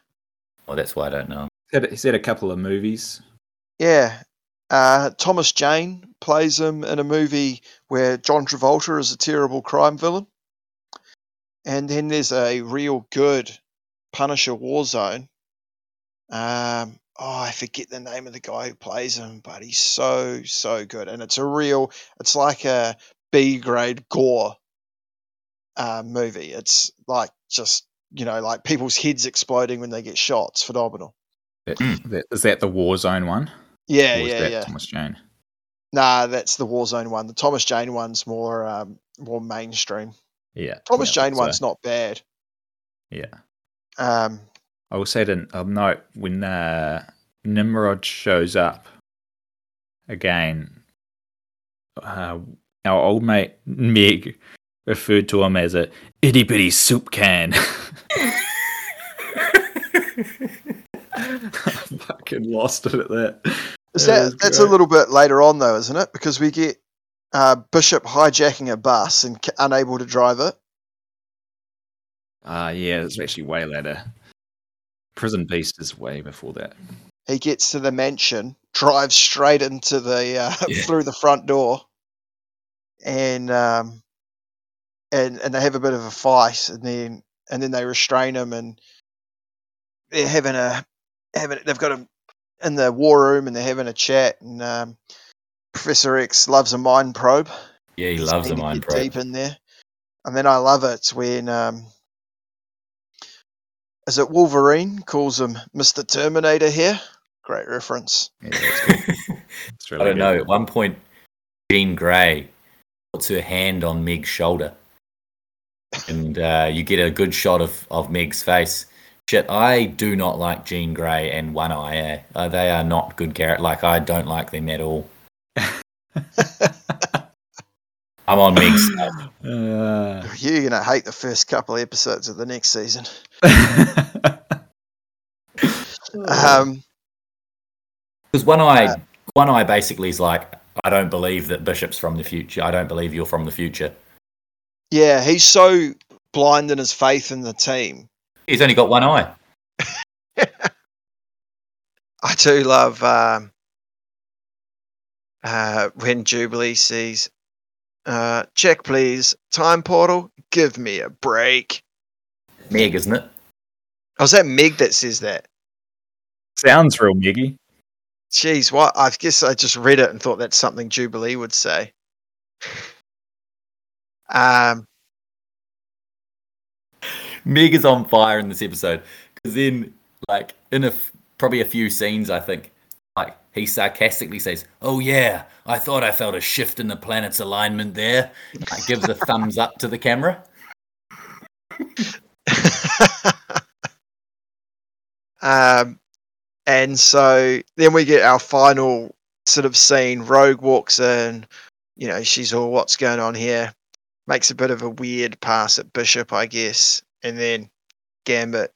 Well, that's why I don't know. He's had, he's had a couple of movies. Yeah. Uh, Thomas Jane plays him in a movie where John Travolta is a terrible crime villain. And then there's a real good Punisher Warzone. Um, oh, I forget the name of the guy who plays him, but he's so, so good. And it's a real, it's like a B grade gore uh, movie. It's like just, you know, like people's heads exploding when they get shot. It's phenomenal. That, Mm. that, is that the War Zone one? Yeah, Or is yeah, that yeah. Thomas Jane. Nah, that's the Warzone one. The Thomas Jane one's more um, more mainstream. Yeah. Thomas yeah, Jane so- one's not bad. Yeah. Um, I also had a note when uh, Nimrod shows up again. Uh, our old mate Meg referred to him as a itty bitty soup can. I fucking lost it at that. Is That that was that's a little bit later on though, isn't it? Because we get uh, Bishop hijacking a bus and ca- unable to drive it. Ah, yeah, it's actually way later. Prison Beast is way before that. He gets to the mansion, drives straight into the uh, Yeah. through the front door, and um, and and they have a bit of a fight, and then and then they restrain him, and they're having a having they've got him in the war room, and they're having a chat, and um, Professor X loves a mind probe. Yeah, he He's loves a keen mind probe. deep in there. And then I love it when um, is it Wolverine calls him Mr. Terminator here? Great reference. Yeah, that's good. It's I don't good. know. At one point, Jean Grey puts her hand on Meg's shoulder, and uh, you get a good shot of, of Meg's face. Shit, I do not like Jean Grey and One Eye. Eh? Uh, they are not good characters. Like I don't like them at all. I'm on Meg's. Uh, You're gonna hate the first couple episodes of the next season. Um, Because One Eye, Uh, One Eye basically is like, I don't believe that Bishop's from the future. I don't believe you're from the future. yeah, he's so blind in his faith in the team. He's only got one eye. I do love um, uh, when Jubilee sees, uh, check please, time portal, give me a break. Meg, isn't it? Oh, is that Meg that says that? sounds real Meggy. Jeez, what? I guess I just read it and thought that's something Jubilee would say. Um, Meg is on fire in this episode because then, like, in a f- probably a few scenes, I think, like he sarcastically says, "Oh yeah, I thought I felt a shift in the planet's alignment there." Like, gives a thumbs up to the camera. um, and so then we get our final sort of scene. Rogue walks in, you know, she's all, what's going on here? Makes a bit of a weird pass at Bishop, I guess. And then Gambit,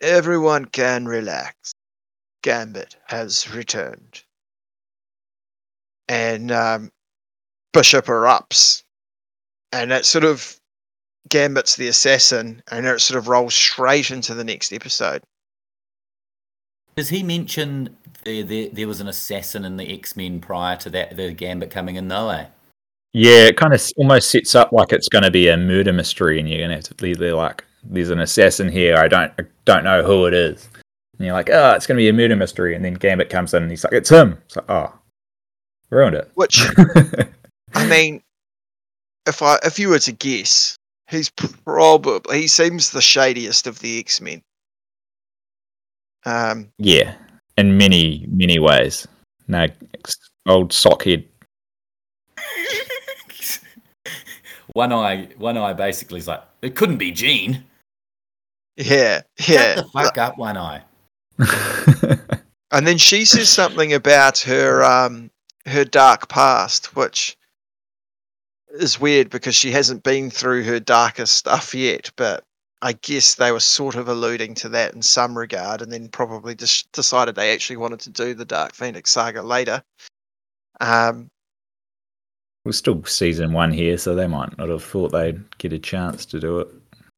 everyone can relax. Gambit has returned. And um, Bishop erupts. And it sort of, Gambit's the assassin, and it sort of rolls straight into the next episode. Does he mention there, there, there was an assassin in the X Men prior to that, the Gambit coming in, though? Eh? Yeah, it kind of almost sets up like it's going to be a murder mystery, and you're going to have to leave there like, "There's an assassin here. I don't, I don't know who it is." And you're like, "Oh, it's going to be a murder mystery." And then Gambit comes in, and he's like, "It's him." It's like, "Oh, ruined it." Which I mean, if I if you were to guess, he's probably he seems the shadiest of the X Men. Um, yeah, in many, many ways. No, ex- old sockhead. one eye, one eye, basically is like, it couldn't be Jean. Yeah, yeah. Shut yeah. the fuck up, one eye. And then she says something about her um her dark past, which is weird because she hasn't been through her darkest stuff yet. But I guess they were sort of alluding to that in some regard, and then probably just decided they actually wanted to do the Dark Phoenix saga later. Um, We're still season one here, so they might not have thought they'd get a chance to do it.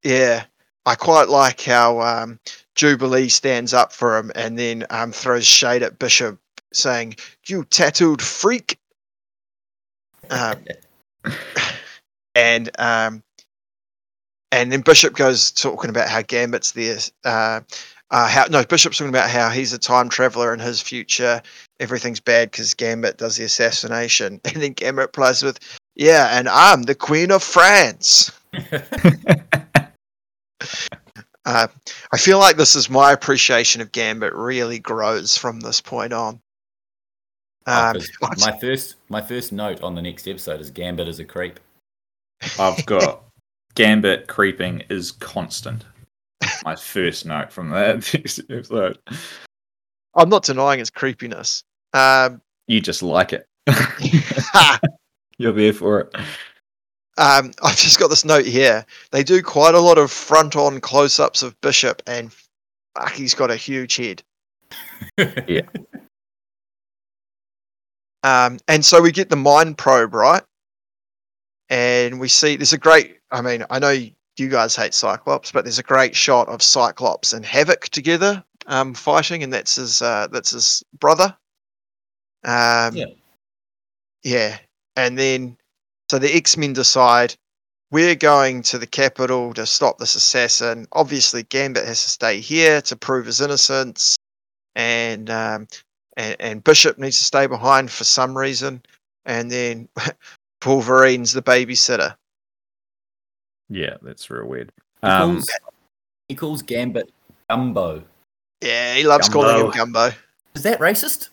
Yeah, I quite like how um, Jubilee stands up for him and then um, throws shade at Bishop, saying, "You tattooed freak." Um, and um, and then Bishop goes talking about how Gambit's there. Uh, uh, how no, Bishop's talking about how he's a time traveler in his future. Everything's bad because Gambit does the assassination, and then Gambit replies with, "Yeah, and I'm the Queen of France." Uh, I feel like this is my appreciation of Gambit really grows from this point on. Oh, Um, 'cause my first, my first note on the next episode is Gambit is a creep. I've got Gambit creeping is constant. My first note from that episode. I'm not denying its creepiness. Um, You just like it. You're there for it. Um, I've just got this note here. They do quite a lot of front-on close-ups of Bishop, and fuck, he's got a huge head. Yeah. Um, and so we get the mind probe right, and we see there's a great. I mean, I know you guys hate Cyclops, but there's a great shot of Cyclops and Havoc together um, fighting, and that's his uh, that's his brother. Um, Yeah. yeah, and then so the X Men decide we're going to the capital to stop this assassin. Obviously, Gambit has to stay here to prove his innocence, and um, and, and Bishop needs to stay behind for some reason, and then Wolverine's the babysitter. Yeah, that's real weird. He Um, calls, he calls Gambit Gumbo. Yeah, he loves calling him Gumbo. Is that racist?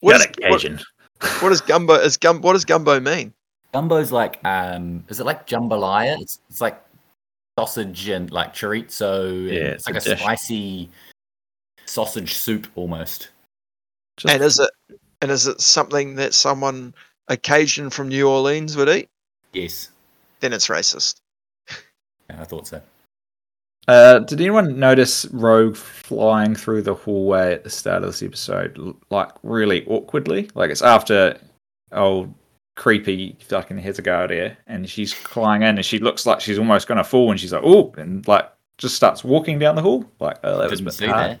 What, got is, what, Cajun. What does Gumbo is Gum? What does Gumbo mean? Gumbo's like, um, is it like jambalaya? It's, it's like sausage and like chorizo. Yeah, it's it's like a a, dish. spicy sausage soup almost. Just- And is it and is it something that someone a Cajun from New Orleans would eat? Yes, Then it's racist. yeah, I thought so. Uh, did anyone notice Rogue flying through the hallway at the start of this episode, like really awkwardly? Like it's after old creepy fucking has a go at and she's flying in, and she looks like she's almost going to fall, and she's like, "Oh!" and like just starts walking down the hall. Like, oh, that was a Didn't bit see hard. that.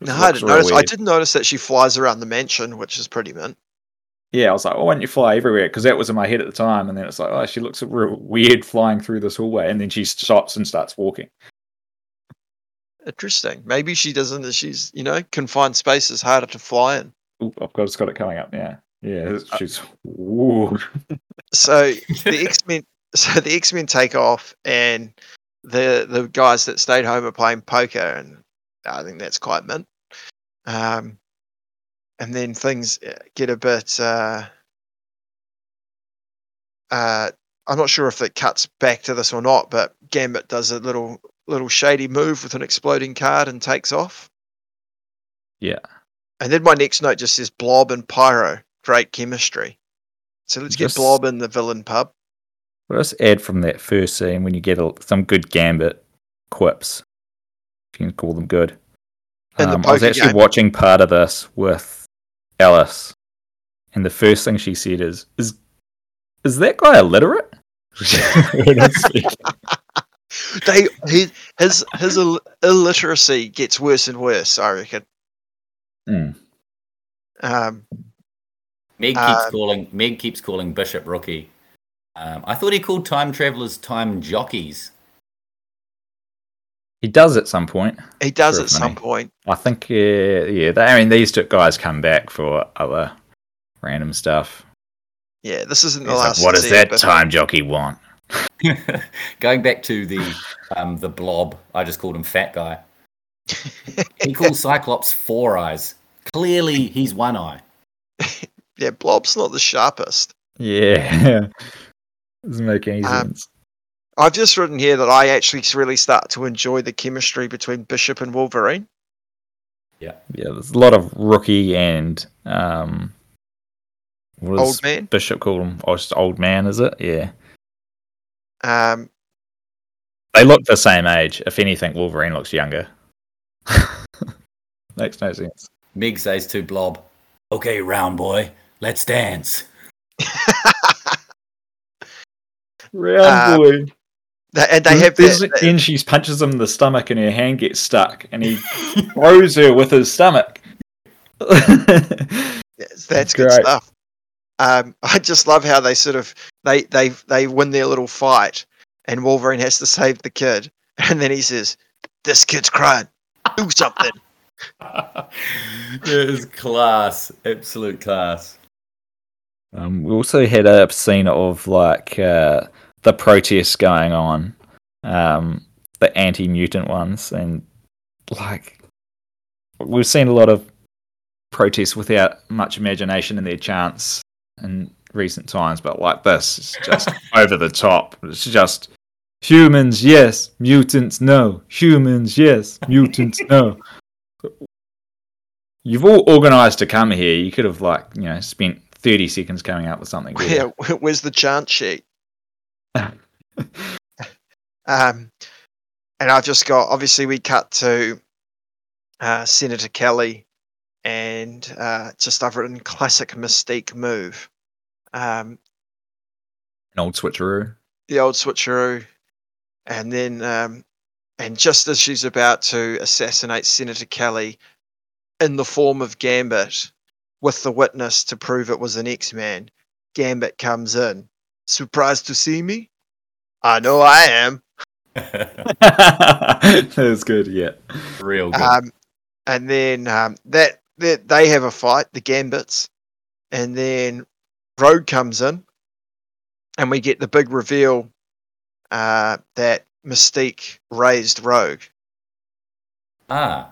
No, I didn't real notice. I did notice that she flies around the mansion, which is pretty mint. Yeah, I was like, oh, why don't you fly everywhere? Because that was in my head at the time, and then it's like, oh, she looks real weird flying through this hallway, and then she stops and starts walking. Interesting. Maybe she doesn't. She's you know confined space is harder to fly in. Ooh, I've got, it's got it coming up Yeah, Yeah, she's. Ooh. So the X Men. So the X Men take off, and the the guys that stayed home are playing poker, and I think that's quite mint. Um, and then things uh, get a bit. Uh, uh, I'm not sure if it cuts back to this or not, but Gambit does a little little shady move with an exploding card and takes off. Yeah. And then my next note just says Blob and Pyro, great chemistry. So let's Just- get Blob in the villain pub. What else add from that first scene when you get a, some good gambit quips? If you can call them good. And the Um, I was actually game. watching part of this with Alice, and the first thing she said is, "Is is that guy illiterate?" When I speak. They he, his his Ill- illiteracy gets worse and worse. I reckon. Hmm. Um, Meg keeps Um, calling Meg keeps calling Bishop rookie. Um, I thought he called time travelers time jockeys. He does at some point. he does at some point. I think, uh, yeah. They, I mean, these two guys come back for other random stuff. Yeah, this isn't the He's like, last. what does that time jockey want? Going back to the um, the blob, I just called him fat guy. He calls Cyclops four eyes. Clearly, he's one eye. yeah, Blob's not the sharpest. Yeah. Doesn't make any Um, sense. I've just written here that I actually really start to enjoy the chemistry between Bishop and Wolverine. Yeah, yeah, there's a lot of rookie and um, what Old man. Bishop called him? Oh, just old man, is it? Yeah. Um, They look the same age. If anything, Wolverine looks younger. Makes no sense. Meg says to Blob, "Okay, round boy, let's dance." Round Um, boy. th- and they have There's that, the she punches him in the stomach and her hand gets stuck and he throws her with his stomach. Yes, that's good stuff. Um, I just love how they sort of they they they win their little fight, and Wolverine has to save the kid, and then he says, "This kid's crying. Do something." it is class, absolute class. Um, we also had a scene of like uh, the protests going on, um, the anti-mutant ones, and like we've seen a lot of protests without much imagination in their chants in recent times, but like this, it's just over the top. It's just humans, yes, mutants, no. Humans, yes, mutants, no. You've all organised to come here. You could have like you know spent thirty seconds coming up with something. Yeah, wh- where's the chant sheet? Um, and I've just got obviously we cut to uh, Senator Kelly and uh, just I've written classic Mystique move. Um, An old switcheroo. the old switcheroo, and then um, and just as she's about to assassinate Senator Kelly in the form of Gambit, with the witness to prove it was an X-Man, Gambit comes in. Surprised to see me? I know I am. that was good. Yeah. Real good. Um, and then um, that, that they have a fight, the Gambits, and then Rogue comes in, and we get the big reveal uh, that Mystique raised Rogue ah,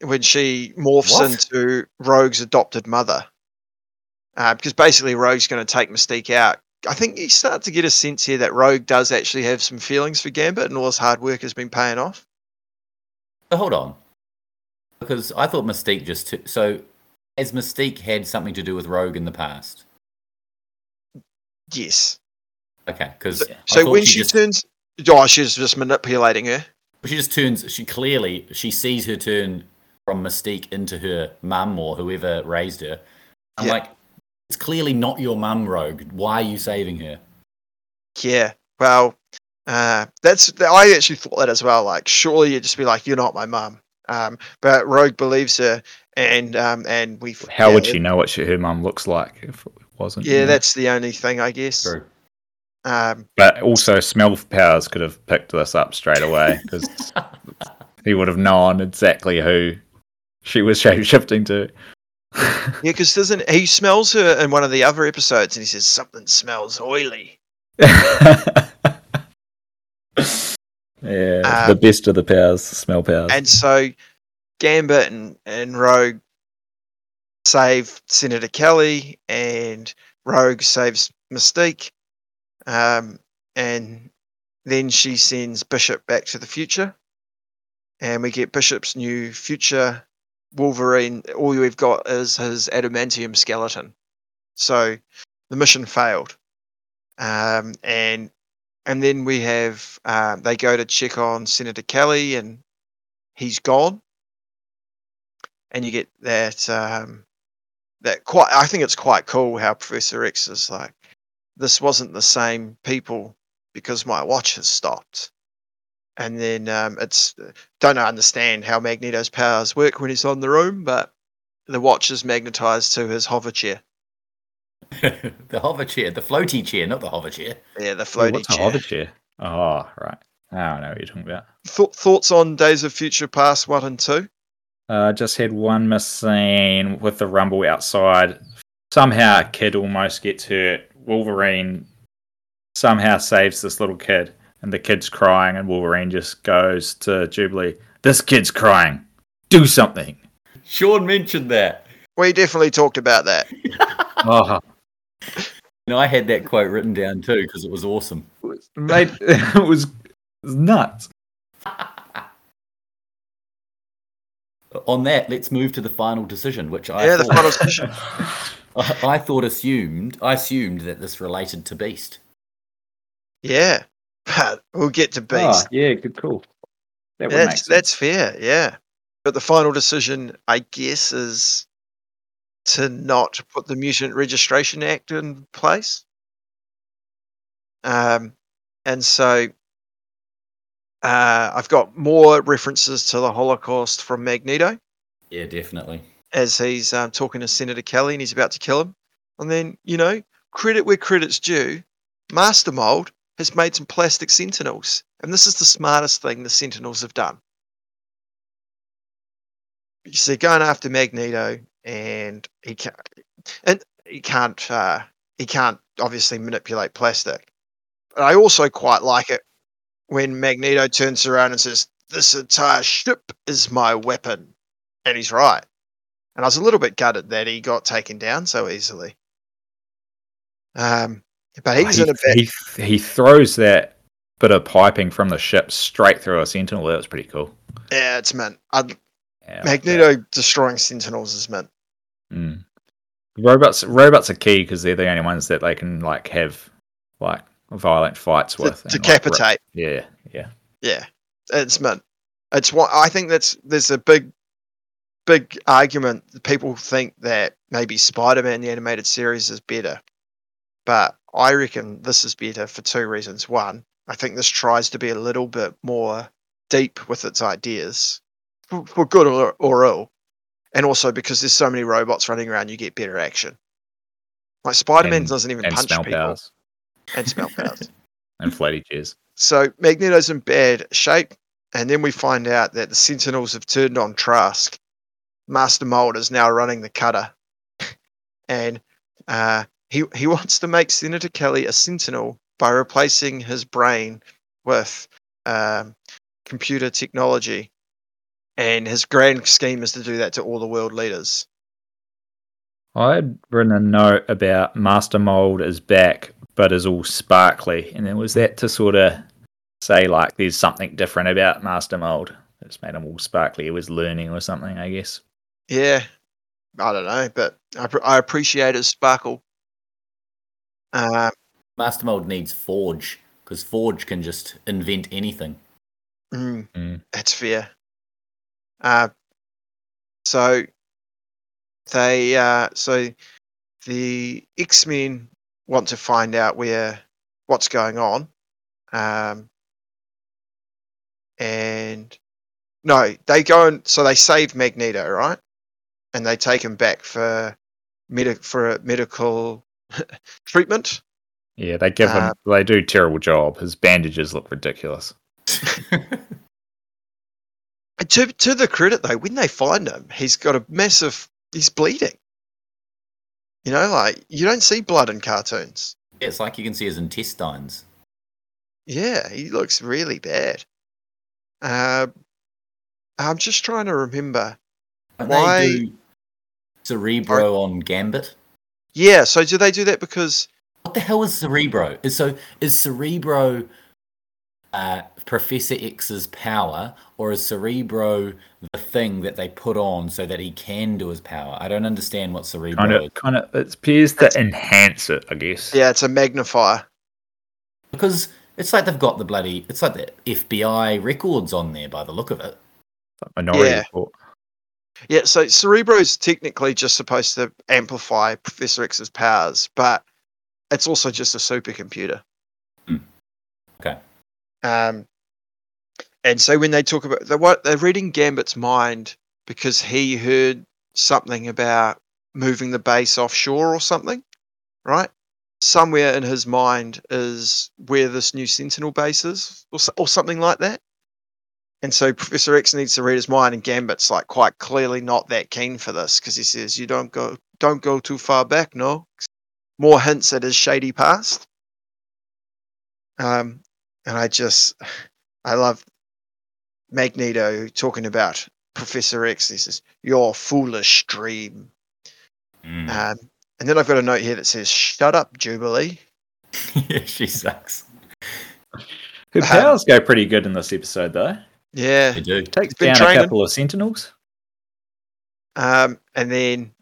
when she morphs What? into Rogue's adopted mother. Uh, because basically, Rogue's going to take Mystique out. I think you start to get a sense here that Rogue does actually have some feelings for Gambit, and all his hard work has been paying off. so hold on. Because I thought Mystique just t- so has Mystique had something to do with Rogue in the past? Yes. Okay, because So when she, turns, oh, she's just manipulating her. she just turns she clearly she sees her turn from mystique into her mum or whoever raised her i'm Yeah. like it's clearly not your mum rogue why are you saving her Yeah. Well, uh, that's I actually thought that as well. Like, surely you'd just be like, "You're not my mum." Um, but Rogue believes her, and um, and we. How yeah, would she know what she, her mum looks like if it wasn't? Yeah, that's the only thing I guess. true Um, But also, smell powers could have picked this up straight away because he would have known exactly who she was shape shifting to. yeah, because doesn't he smells her in one of the other episodes, and he says something smells oily. yeah, Uh, the best of the powers, smell powers. And so Gambit and, and Rogue save Senator Kelly, and Rogue saves Mystique. Um, and then she sends Bishop back to the future. And we get Bishop's new future Wolverine. All we've got is his adamantium skeleton. So the mission failed. Um, and and then we have uh, they go to check on Senator Kelly, and he's gone. And you get that um, that quite. I think it's quite cool how Professor X is like, this wasn't the same people because my watch has stopped. And then um, it's don't understand how Magneto's powers work when he's on the room, but the watch is magnetized to his hover chair. the hover chair the floaty chair not the hover chair Yeah, the Oh, floaty what's a hover chair? Oh, right. Now I know what you're talking about. Th- thoughts on Days of Future Past one and two? Uh, just had one miss scene with the rumble outside. Somehow a kid almost gets hurt. Wolverine somehow saves this little kid, and the kid's crying, and Wolverine just goes to Jubilee. This kid's crying. Do something. sean mentioned that We definitely talked about that. Oh, you know i had that quote written down too because it was awesome mate, it was, it was nuts. Uh, on that let's move to the final decision which i yeah, the thought, final decision. I, I thought assumed i assumed that this related to beast Yeah, but we'll get to Oh, Beast. yeah, good call. That would that's that's fair. Yeah, but the final decision, I guess, is to not put the Mutant Registration Act in place. Um, and so uh, I've got more references to the Holocaust from Magneto. yeah definitely as he's um, talking to Senator Kelly and he's about to kill him. And then, you know, credit where credit's due, Master Mold has made some plastic sentinels. And this is the smartest thing the sentinels have done. You see, going after Magneto, and he can't, and he can't, uh, he can't obviously manipulate plastic. But I also quite like it when Magneto turns around and says, "This entire ship is my weapon," and he's right. And I was a little bit gutted that he got taken down so easily. Um, but he's he, in a bit. he, he throws that bit of piping from the ship straight through a sentinel. That was pretty cool. Yeah, it's meant. Yeah, Magneto destroying Sentinels is meant. Mm. Robots robots are key because they're the only ones that they can like have like violent fights To with. and, like, decapitate. yeah, yeah. Yeah, it's meant. It's what I think. That's there's a big big argument. People think that maybe Spider-Man the animated series is better, but I reckon this is better for two reasons. One, I think this tries to be a little bit more deep with its ideas, for, for good or, or ill, and also because there's so many robots running around, you get better action. Like Spider-Man doesn't even and punch smell people powers and smell powers. and floaty chairs. So Magneto's in bad shape, and then we find out that the Sentinels have turned on Trask. Master Mold is now running the cutter, and uh, he he wants to make Senator Kelly a Sentinel by replacing his brain with um, computer technology. And his grand scheme is to do that to all the world leaders. I'd written a note about Master Mold is back, but is all sparkly, and then was that to sort of say like there's something different about Master Mold that's made him all sparkly? He was learning or something, I guess. Yeah, I don't know, but I, pr- I appreciate his sparkle. Uh, Master Mold needs Forge because Forge can just invent anything. mm, Mm. That's fair. Uh, so they uh, so the X Men want to find out where what's going on, um, and no, they go and so they save Magneto, right? And they take him back for medi- for a medical treatment. Yeah, they give Uh, him. They do a terrible job. His bandages look ridiculous. And To to the credit though, when they find him, he's got a massive. He's bleeding. You know, like you don't see blood in cartoons. it's like you can see his intestines. Yeah, he looks really bad. Uh, I'm just trying to remember. Don't Why- They do Cerebro on Gambit. Yeah, so do they do that because? What the hell is Cerebro? Is so is Cerebro uh, Professor X's power, or is Cerebro the thing that they put on so that he can do his power? I don't understand what Cerebro Kind is of, kind of. It appears to enhance it, I guess. Yeah, it's a magnifier. because it's like they've got the bloody it's like the FBI records on there by the look of it. Minority Yeah. Report. Yeah, so Cerebro is technically just supposed to amplify Professor X's powers, but it's also just a supercomputer. Hmm. Okay. Um, and so when they talk about they're, they're reading Gambit's mind because he heard something about moving the base offshore or something, right? Somewhere in his mind is where this new Sentinel base is, or, or something like that. And so Professor X needs to read his mind, and Gambit's like quite clearly not that keen for this because he says, "You don't go, don't go too far back, no." More hints at his shady past. Um, and I just, I love Magneto talking about Professor X. He says, "Your foolish dream." Mm. Um, and then I've got a note here that says, "Shut up, Jubilee." yeah, she sucks. Her Um, powers go pretty good in this episode, though. Yeah. They do. Takes been down training. a couple of Sentinels. Um, and then,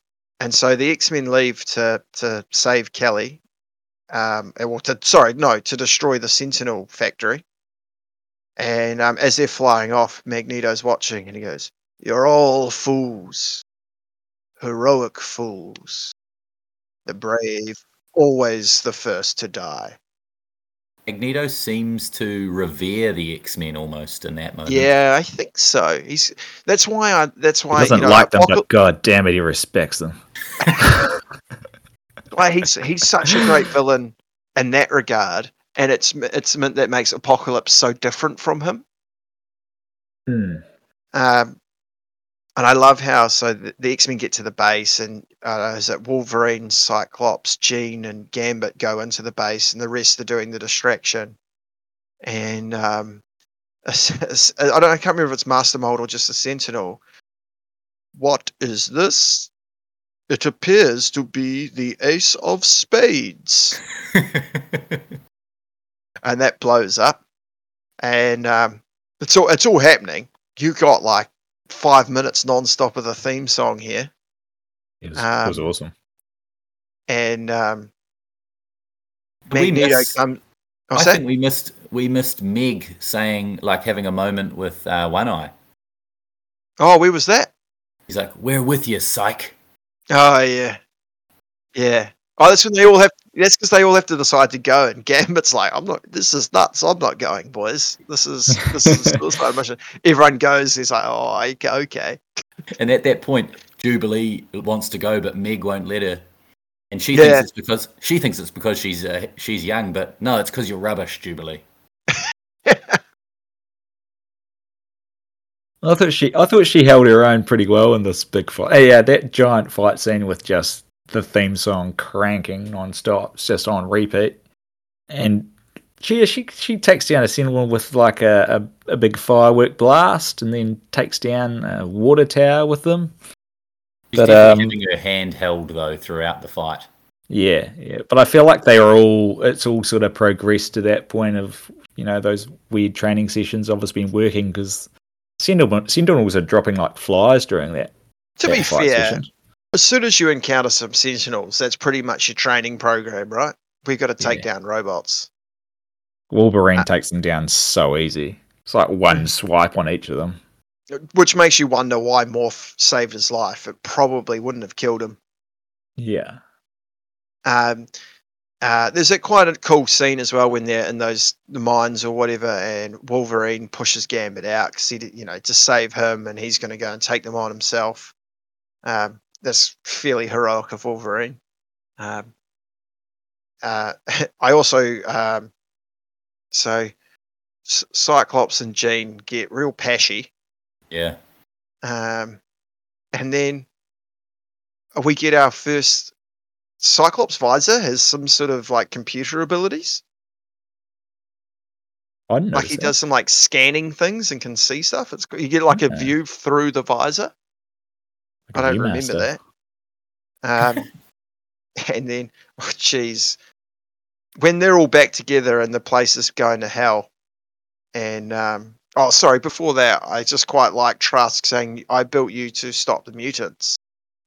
and so the X Men leave to to save Kelly. Um, and well, to sorry, no, to destroy the Sentinel factory. And um, as they're flying off, Magneto's watching, and he goes, "You're all fools, heroic fools. The brave, always the first to die." Magneto seems to revere the X Men almost in that moment. Yeah, I think so. He's that's why I that's why He why doesn't you know, like them, Apocal- but god damn it, he respects them. Like he's he's such a great villain in that regard, and it's it's meant that makes Apocalypse so different from him. Hmm. Um, and I love how so the, the X Men get to the base, and uh, is it Wolverine, Cyclops, Jean, and Gambit go into the base, and the rest are doing the distraction. And um, I don't I can't remember if it's Master Mold or just the Sentinel. What is this? It appears to be the Ace of Spades. and that blows up, and um, it's all it's all happening. You got like five minutes non-stop of the theme song here, It was, it was Um, awesome. and um, we Magneto miss- comes. I that? think we missed we missed Meg saying like having a moment with uh, One Eye. Oh, where was that? He's like, "We're with you, Cyke." Oh yeah, yeah. Oh, that's when they all have. That's because they all have to decide to go, and Gambit's like, "I'm not. This is nuts. I'm not going, boys. This is this is a suicide mission." Everyone goes. He's like, "Oh, okay, okay." And at that point, Jubilee wants to go, but Meg won't let her. And she Yeah. thinks it's because she thinks it's because she's uh, she's young, but no, it's because you're rubbish, Jubilee. I thought she, I thought she held her own pretty well in this big fight. Hey, yeah, that giant fight scene with just the theme song cranking non-stop, it's just on repeat, and she she she takes down a sentinel with like a, a, a big firework blast, and then takes down a water tower with them. She's But, um, having her hand held though throughout the fight. Yeah, yeah, but I feel like they are all. It's all sort of progressed to that point of you know those weird training sessions. Obviously been working because sentinel sentinels are dropping like flies during that. To that be fight fair, session. As soon as you encounter some sentinels, that's pretty much your training program, right? We've got to take Yeah. down robots. Wolverine Uh, takes them down so easy. It's like one swipe on each of them. Which makes you wonder why Morph saved his life. It probably wouldn't have killed him. Yeah, Um, uh, there's a quite a cool scene as well when they're in those the mines or whatever, and Wolverine pushes Gambit out because he, you know, to save him, and he's going to go and take them on himself. Um, that's fairly heroic of Wolverine. Um, uh, I also um, so C- Cyclops and Jean get real pashy, Yeah, um, and then we get our first Cyclops visor has some sort of like computer abilities. I Like he that. does some like scanning things and can see stuff. It's you get like a view through the visor. I Like a don't remember that. Um, and then, oh jeez, when they're all back together and the place is going to hell, and um, oh, sorry, before that, I just quite like Trask saying, "I built you to stop the mutants,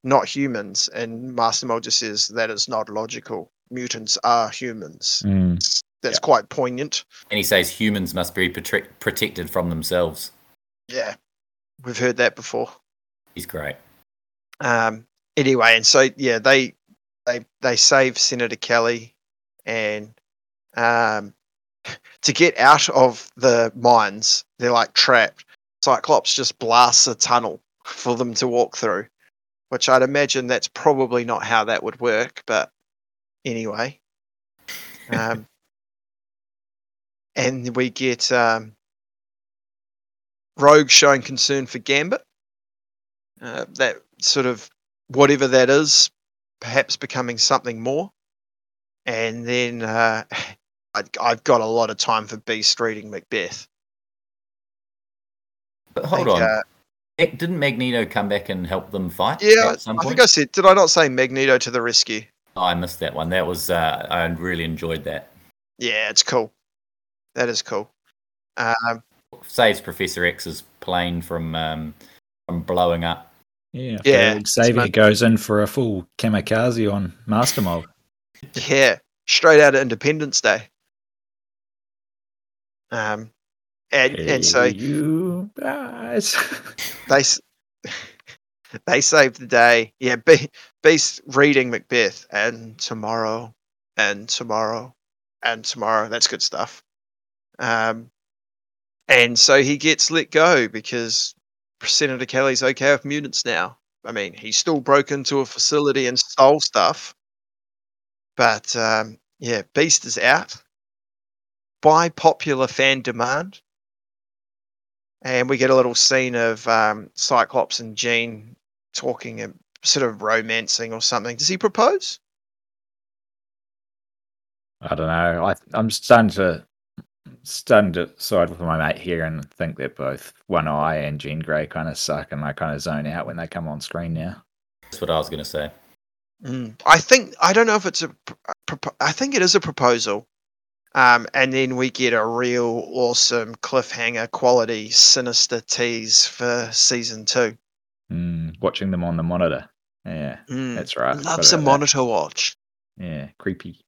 not humans." And Master Mold just says that is not logical. Mutants are humans. Mm, That's quite poignant. and he says humans must be protre- protected from themselves. Yeah, we've heard that before. He's great. Um, anyway, and so yeah, they they they save Senator Kelly, and um, to get out of the mines, they're like trapped. Cyclops just blasts a tunnel for them to walk through, which I'd imagine that's probably not how that would work. But anyway, um, and we get um, Rogue showing concern for Gambit. Uh, that sort of whatever that is, perhaps becoming something more. And then uh, I, I've got a lot of time for Beast reading Macbeth. But hold think, on, uh, didn't Magneto come back and help them fight? yeah, I think I said, did I not say Magneto to the rescue? Oh, I missed that one. That was uh, I really enjoyed that. Yeah, it's cool. That is cool. Um, Saves Professor X's plane from um, from blowing up. Yeah, Yeah. Xavier goes in for a full kamikaze on Master Mold. yeah, straight out of Independence Day. Um, and and so Hey, you guys. they they saved the day. Yeah, Be- Beast reading Macbeth and tomorrow and tomorrow and tomorrow. That's good stuff. Um, and so he gets let go because Senator Kelly's okay with mutants now. I mean, he still broke into a facility and stole stuff, but um, yeah, Beast is out by popular fan demand and we get a little scene of um, Cyclops and Jean talking and sort of romancing or something. Does he propose? I don't know. I, I'm starting to starting to side with my mate here and think that both One Eye and Jean Grey kind of suck, and I kind of zone out when they come on screen now. That's what I was going to say. Mm. I think I don't know if it's a. pr- a propo- I think it is a proposal. Um, and then we get a real awesome cliffhanger quality sinister tease for season two. Mm, watching them on the monitor. Yeah, Mm. that's right. Loves a Forgot about monitor watch. Yeah, creepy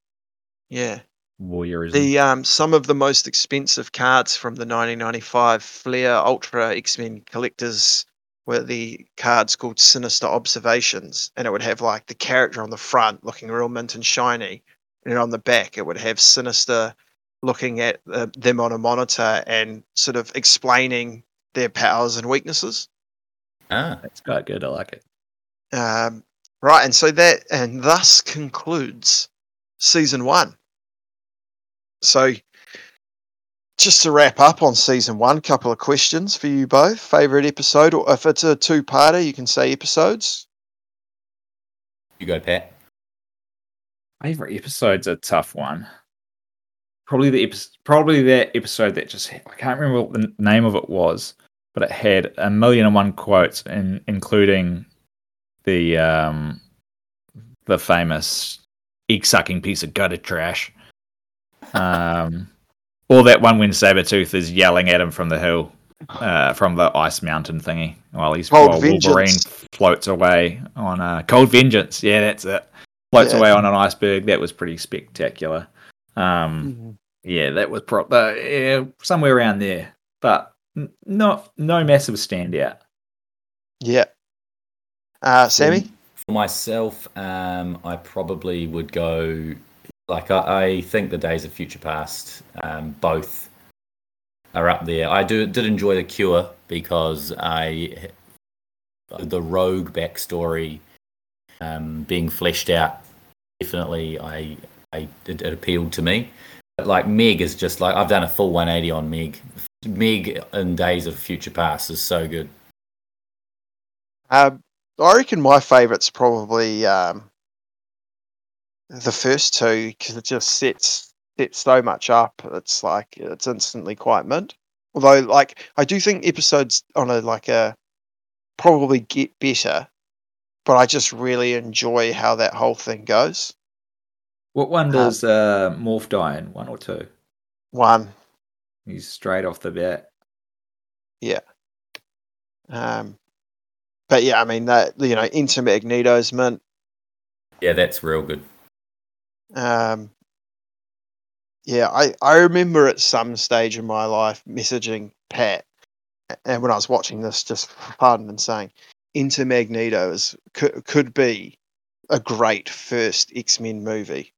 Yeah. Voyeurism. The um, some of the most expensive cards from the 1995 Fleer Ultra X Men Collectors were the cards called Sinister Observations, and it would have like the character on the front looking real mint and shiny, and on the back it would have Sinister looking at uh, them on a monitor and sort of explaining their powers and weaknesses. Ah, That's quite good. I like it. Um, right, and so that and thus concludes season one. So, just to wrap up on season one, couple of questions for you both. Favorite episode, or if it's a two-parter, you can say episodes. you go, Pat. Favorite episode's a tough one. Probably the episode, probably that episode that just I can't remember what the name of it was, but it had a million and one quotes, and including the um the famous egg sucking piece of gutter trash. Um, or that one when Sabretooth is yelling at him from the hill, uh, from the ice mountain thingy, while he's Cold while Wolverine floats away on a cold vengeance. Yeah, that's it. Floats Yeah. away on an iceberg. That was pretty spectacular. Um, yeah, that was pro- uh, yeah, somewhere around there, but n- not no massive standout. Yeah. Uh, Sammy? For myself, um, I probably would go like I, I think the Days of Future Past um, both are up there. I do did enjoy the Cure because I the Rogue backstory um, being fleshed out. Definitely, I I it, it appealed to me. But like Meg is just like I've done a full 180 on Meg. Meg in Days of Future Past is so good. Uh, I reckon my favourite's probably um, the first two because it just sets sets so much up. It's like it's instantly quite mint. Although, like, I do think episodes on a like a probably get better, but I just really enjoy how that whole thing goes. What one Um, does uh, Morph die in? One or two? One, He's straight off the bat. Yeah. Um, but yeah, I mean that you know, into Magneto's mint. Yeah, that's real good. Um, yeah, I, I remember at some stage in my life messaging Pat, and when I was watching this, just fun and saying, Enter Magneto is could, could be a great first X Men movie.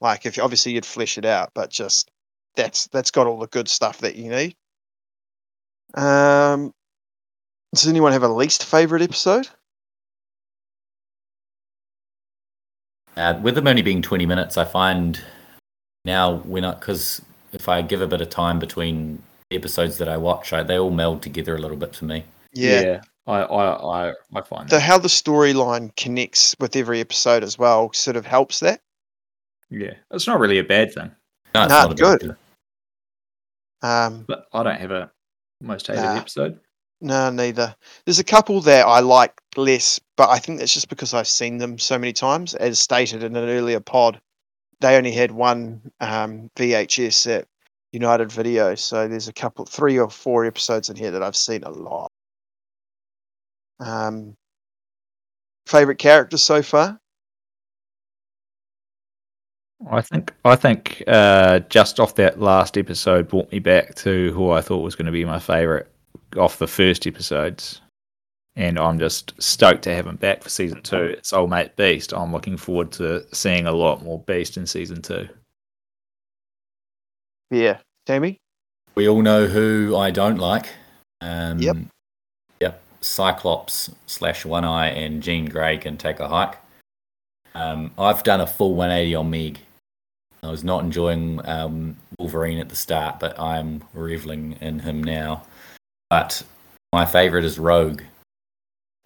Like, if obviously you'd flesh it out, but just that's that's got all the good stuff that you need. Um, does anyone have a least favorite episode? Uh, with them only being 20 minutes, I find now when I, because if I give a bit of time between episodes that I watch, I, they all meld together a little bit for me. Yeah, I, I, I, I find the that. how the storyline connects with every episode as well sort of helps that. Yeah, it's not really a bad thing, No, it's Nah, not a bad good. thing. Um, but I don't have a most hated Nah. episode. No, neither. There's a couple there I like less, but I think that's just because I've seen them so many times. As stated in an earlier pod, they only had one um, VHS at United Video, so there's a couple, three or four episodes in here that I've seen a lot. Um, favorite characters so far? I think I think uh, just off that last episode brought me back to who I thought was going to be my favorite off the first episodes, and I'm just stoked to have him back for season two. It's old mate Beast. I'm looking forward to seeing a lot more Beast in season two. Yeah, Tammy. We all know who I don't like. Um, Yep. Yep. Cyclops slash One Eye and Jean Grey can take a hike. Um, I've done a full 180 on Meg. I was not enjoying um, Wolverine at the start, but I'm reveling in him now. But my favourite is Rogue.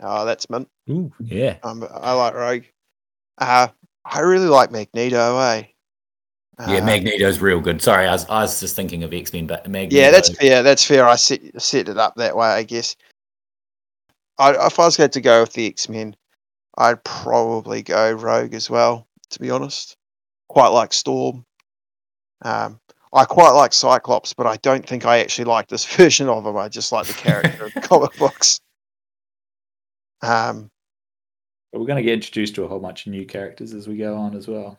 Oh, that's mint. Ooh, yeah. Um, I like Rogue. Uh, I really like Magneto. Eh? yeah, Uh, Magneto's real good. Sorry, I was, I was just thinking of X Men, but Magneto. Yeah, that's fair. That's fair. I set set it up that way, I guess. I, if I was going to go with the X Men, I'd probably go Rogue as well. To be honest, quite like Storm. Um, I quite like Cyclops, but I don't think I actually like this version of him. I just like the character of the comic books. Um, But we're going to get introduced to a whole bunch of new characters as we go on as well.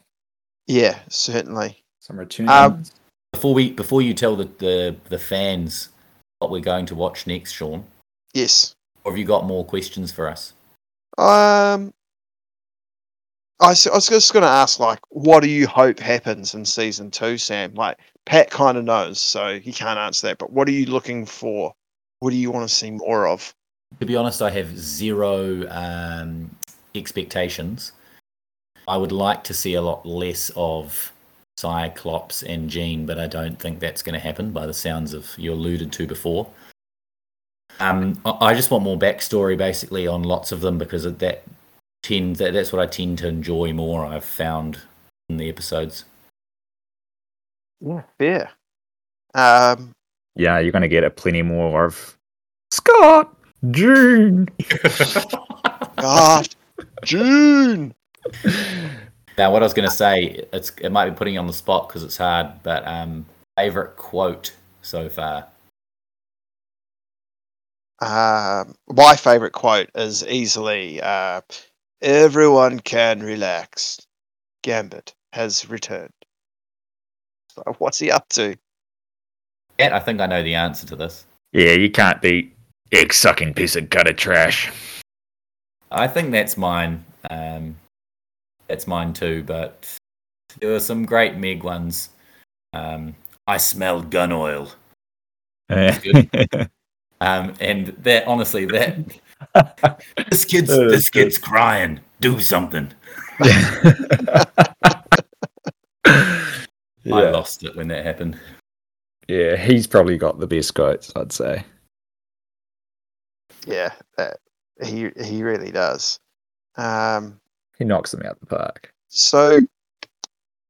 yeah, certainly. Some returning Um. Before we before you tell the, the, the fans what we're going to watch next, Sean, Yes. Or have you got more questions for us? Um, I, I was just going to ask, like, what do you hope happens in season two, Sam? Like, Pat kind of knows, so he can't answer that. But what are you looking for? What do you want to see more of? To be honest, I have zero um, expectations. I would like to see a lot less of Cyclops and Jean, but I don't think that's going to happen by the sounds of you alluded to before. Um, I I just want more backstory, basically, on lots of them because of that tend that, that's what I tend to enjoy more. I've found in the episodes. Yeah, fair. Um, Yeah, you're going to get a plenty more of Scott, June. God, June. Now, what I was going to say, it's it might be putting you on the spot because it's hard, but um, favorite quote so far. Um, my favorite quote is easily uh, "Everyone can relax. Gambit has returned." So what's he up to? Kat, I think I know the answer to this. Yeah, you can't be egg sucking piece of gutter trash. I think that's mine. Um, that's mine too, but there were some great Meg ones. Um, I smelled gun oil. Um, and that honestly, that this kid's That is this kid's crying. Do something. Yeah. I lost it when that happened. yeah, he's probably got the best quotes, I'd say. Yeah, that, he he really does. Um, He knocks them out the park. so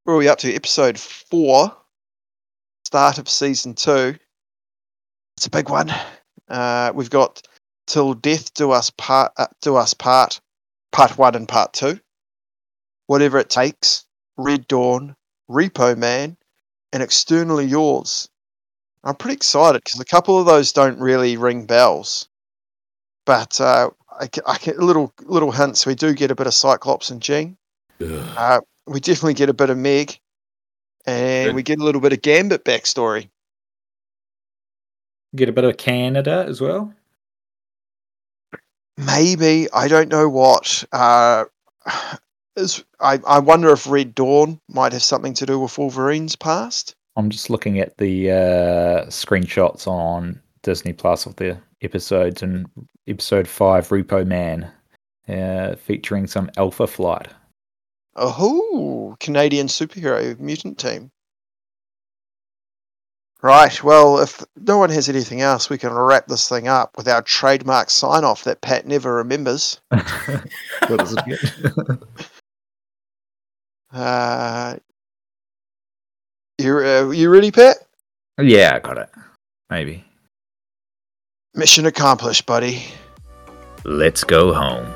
where are we up to? Episode four, start of season two. It's a big one. Uh, we've got till death do us part. Uh, do us part. Part one and part two. Whatever it takes. Red Dawn, Repo Man, and X-Ternally Yours. I'm pretty excited because a couple of those don't really ring bells, but uh, I, I get little little hints. We do get a bit of Cyclops and Jean. Uh, we definitely get a bit of Meg, and Good. we get a little bit of Gambit backstory. Get a bit of Canada as well. Maybe I don't know what. Uh, is I I wonder if Red Dawn might have something to do with Wolverine's past. I'm just looking at the uh, screenshots on Disney Plus of the episodes, and episode five, Repo Man, uh, featuring some Alpha Flight. Oh, Canadian superhero mutant team. Right. Well, if no one has anything else, we can wrap this thing up with our trademark sign off that Pat never remembers. What is it? Uh, you uh, you ready, Pat? yeah, I got it. Maybe. Mission accomplished, buddy. Let's go home.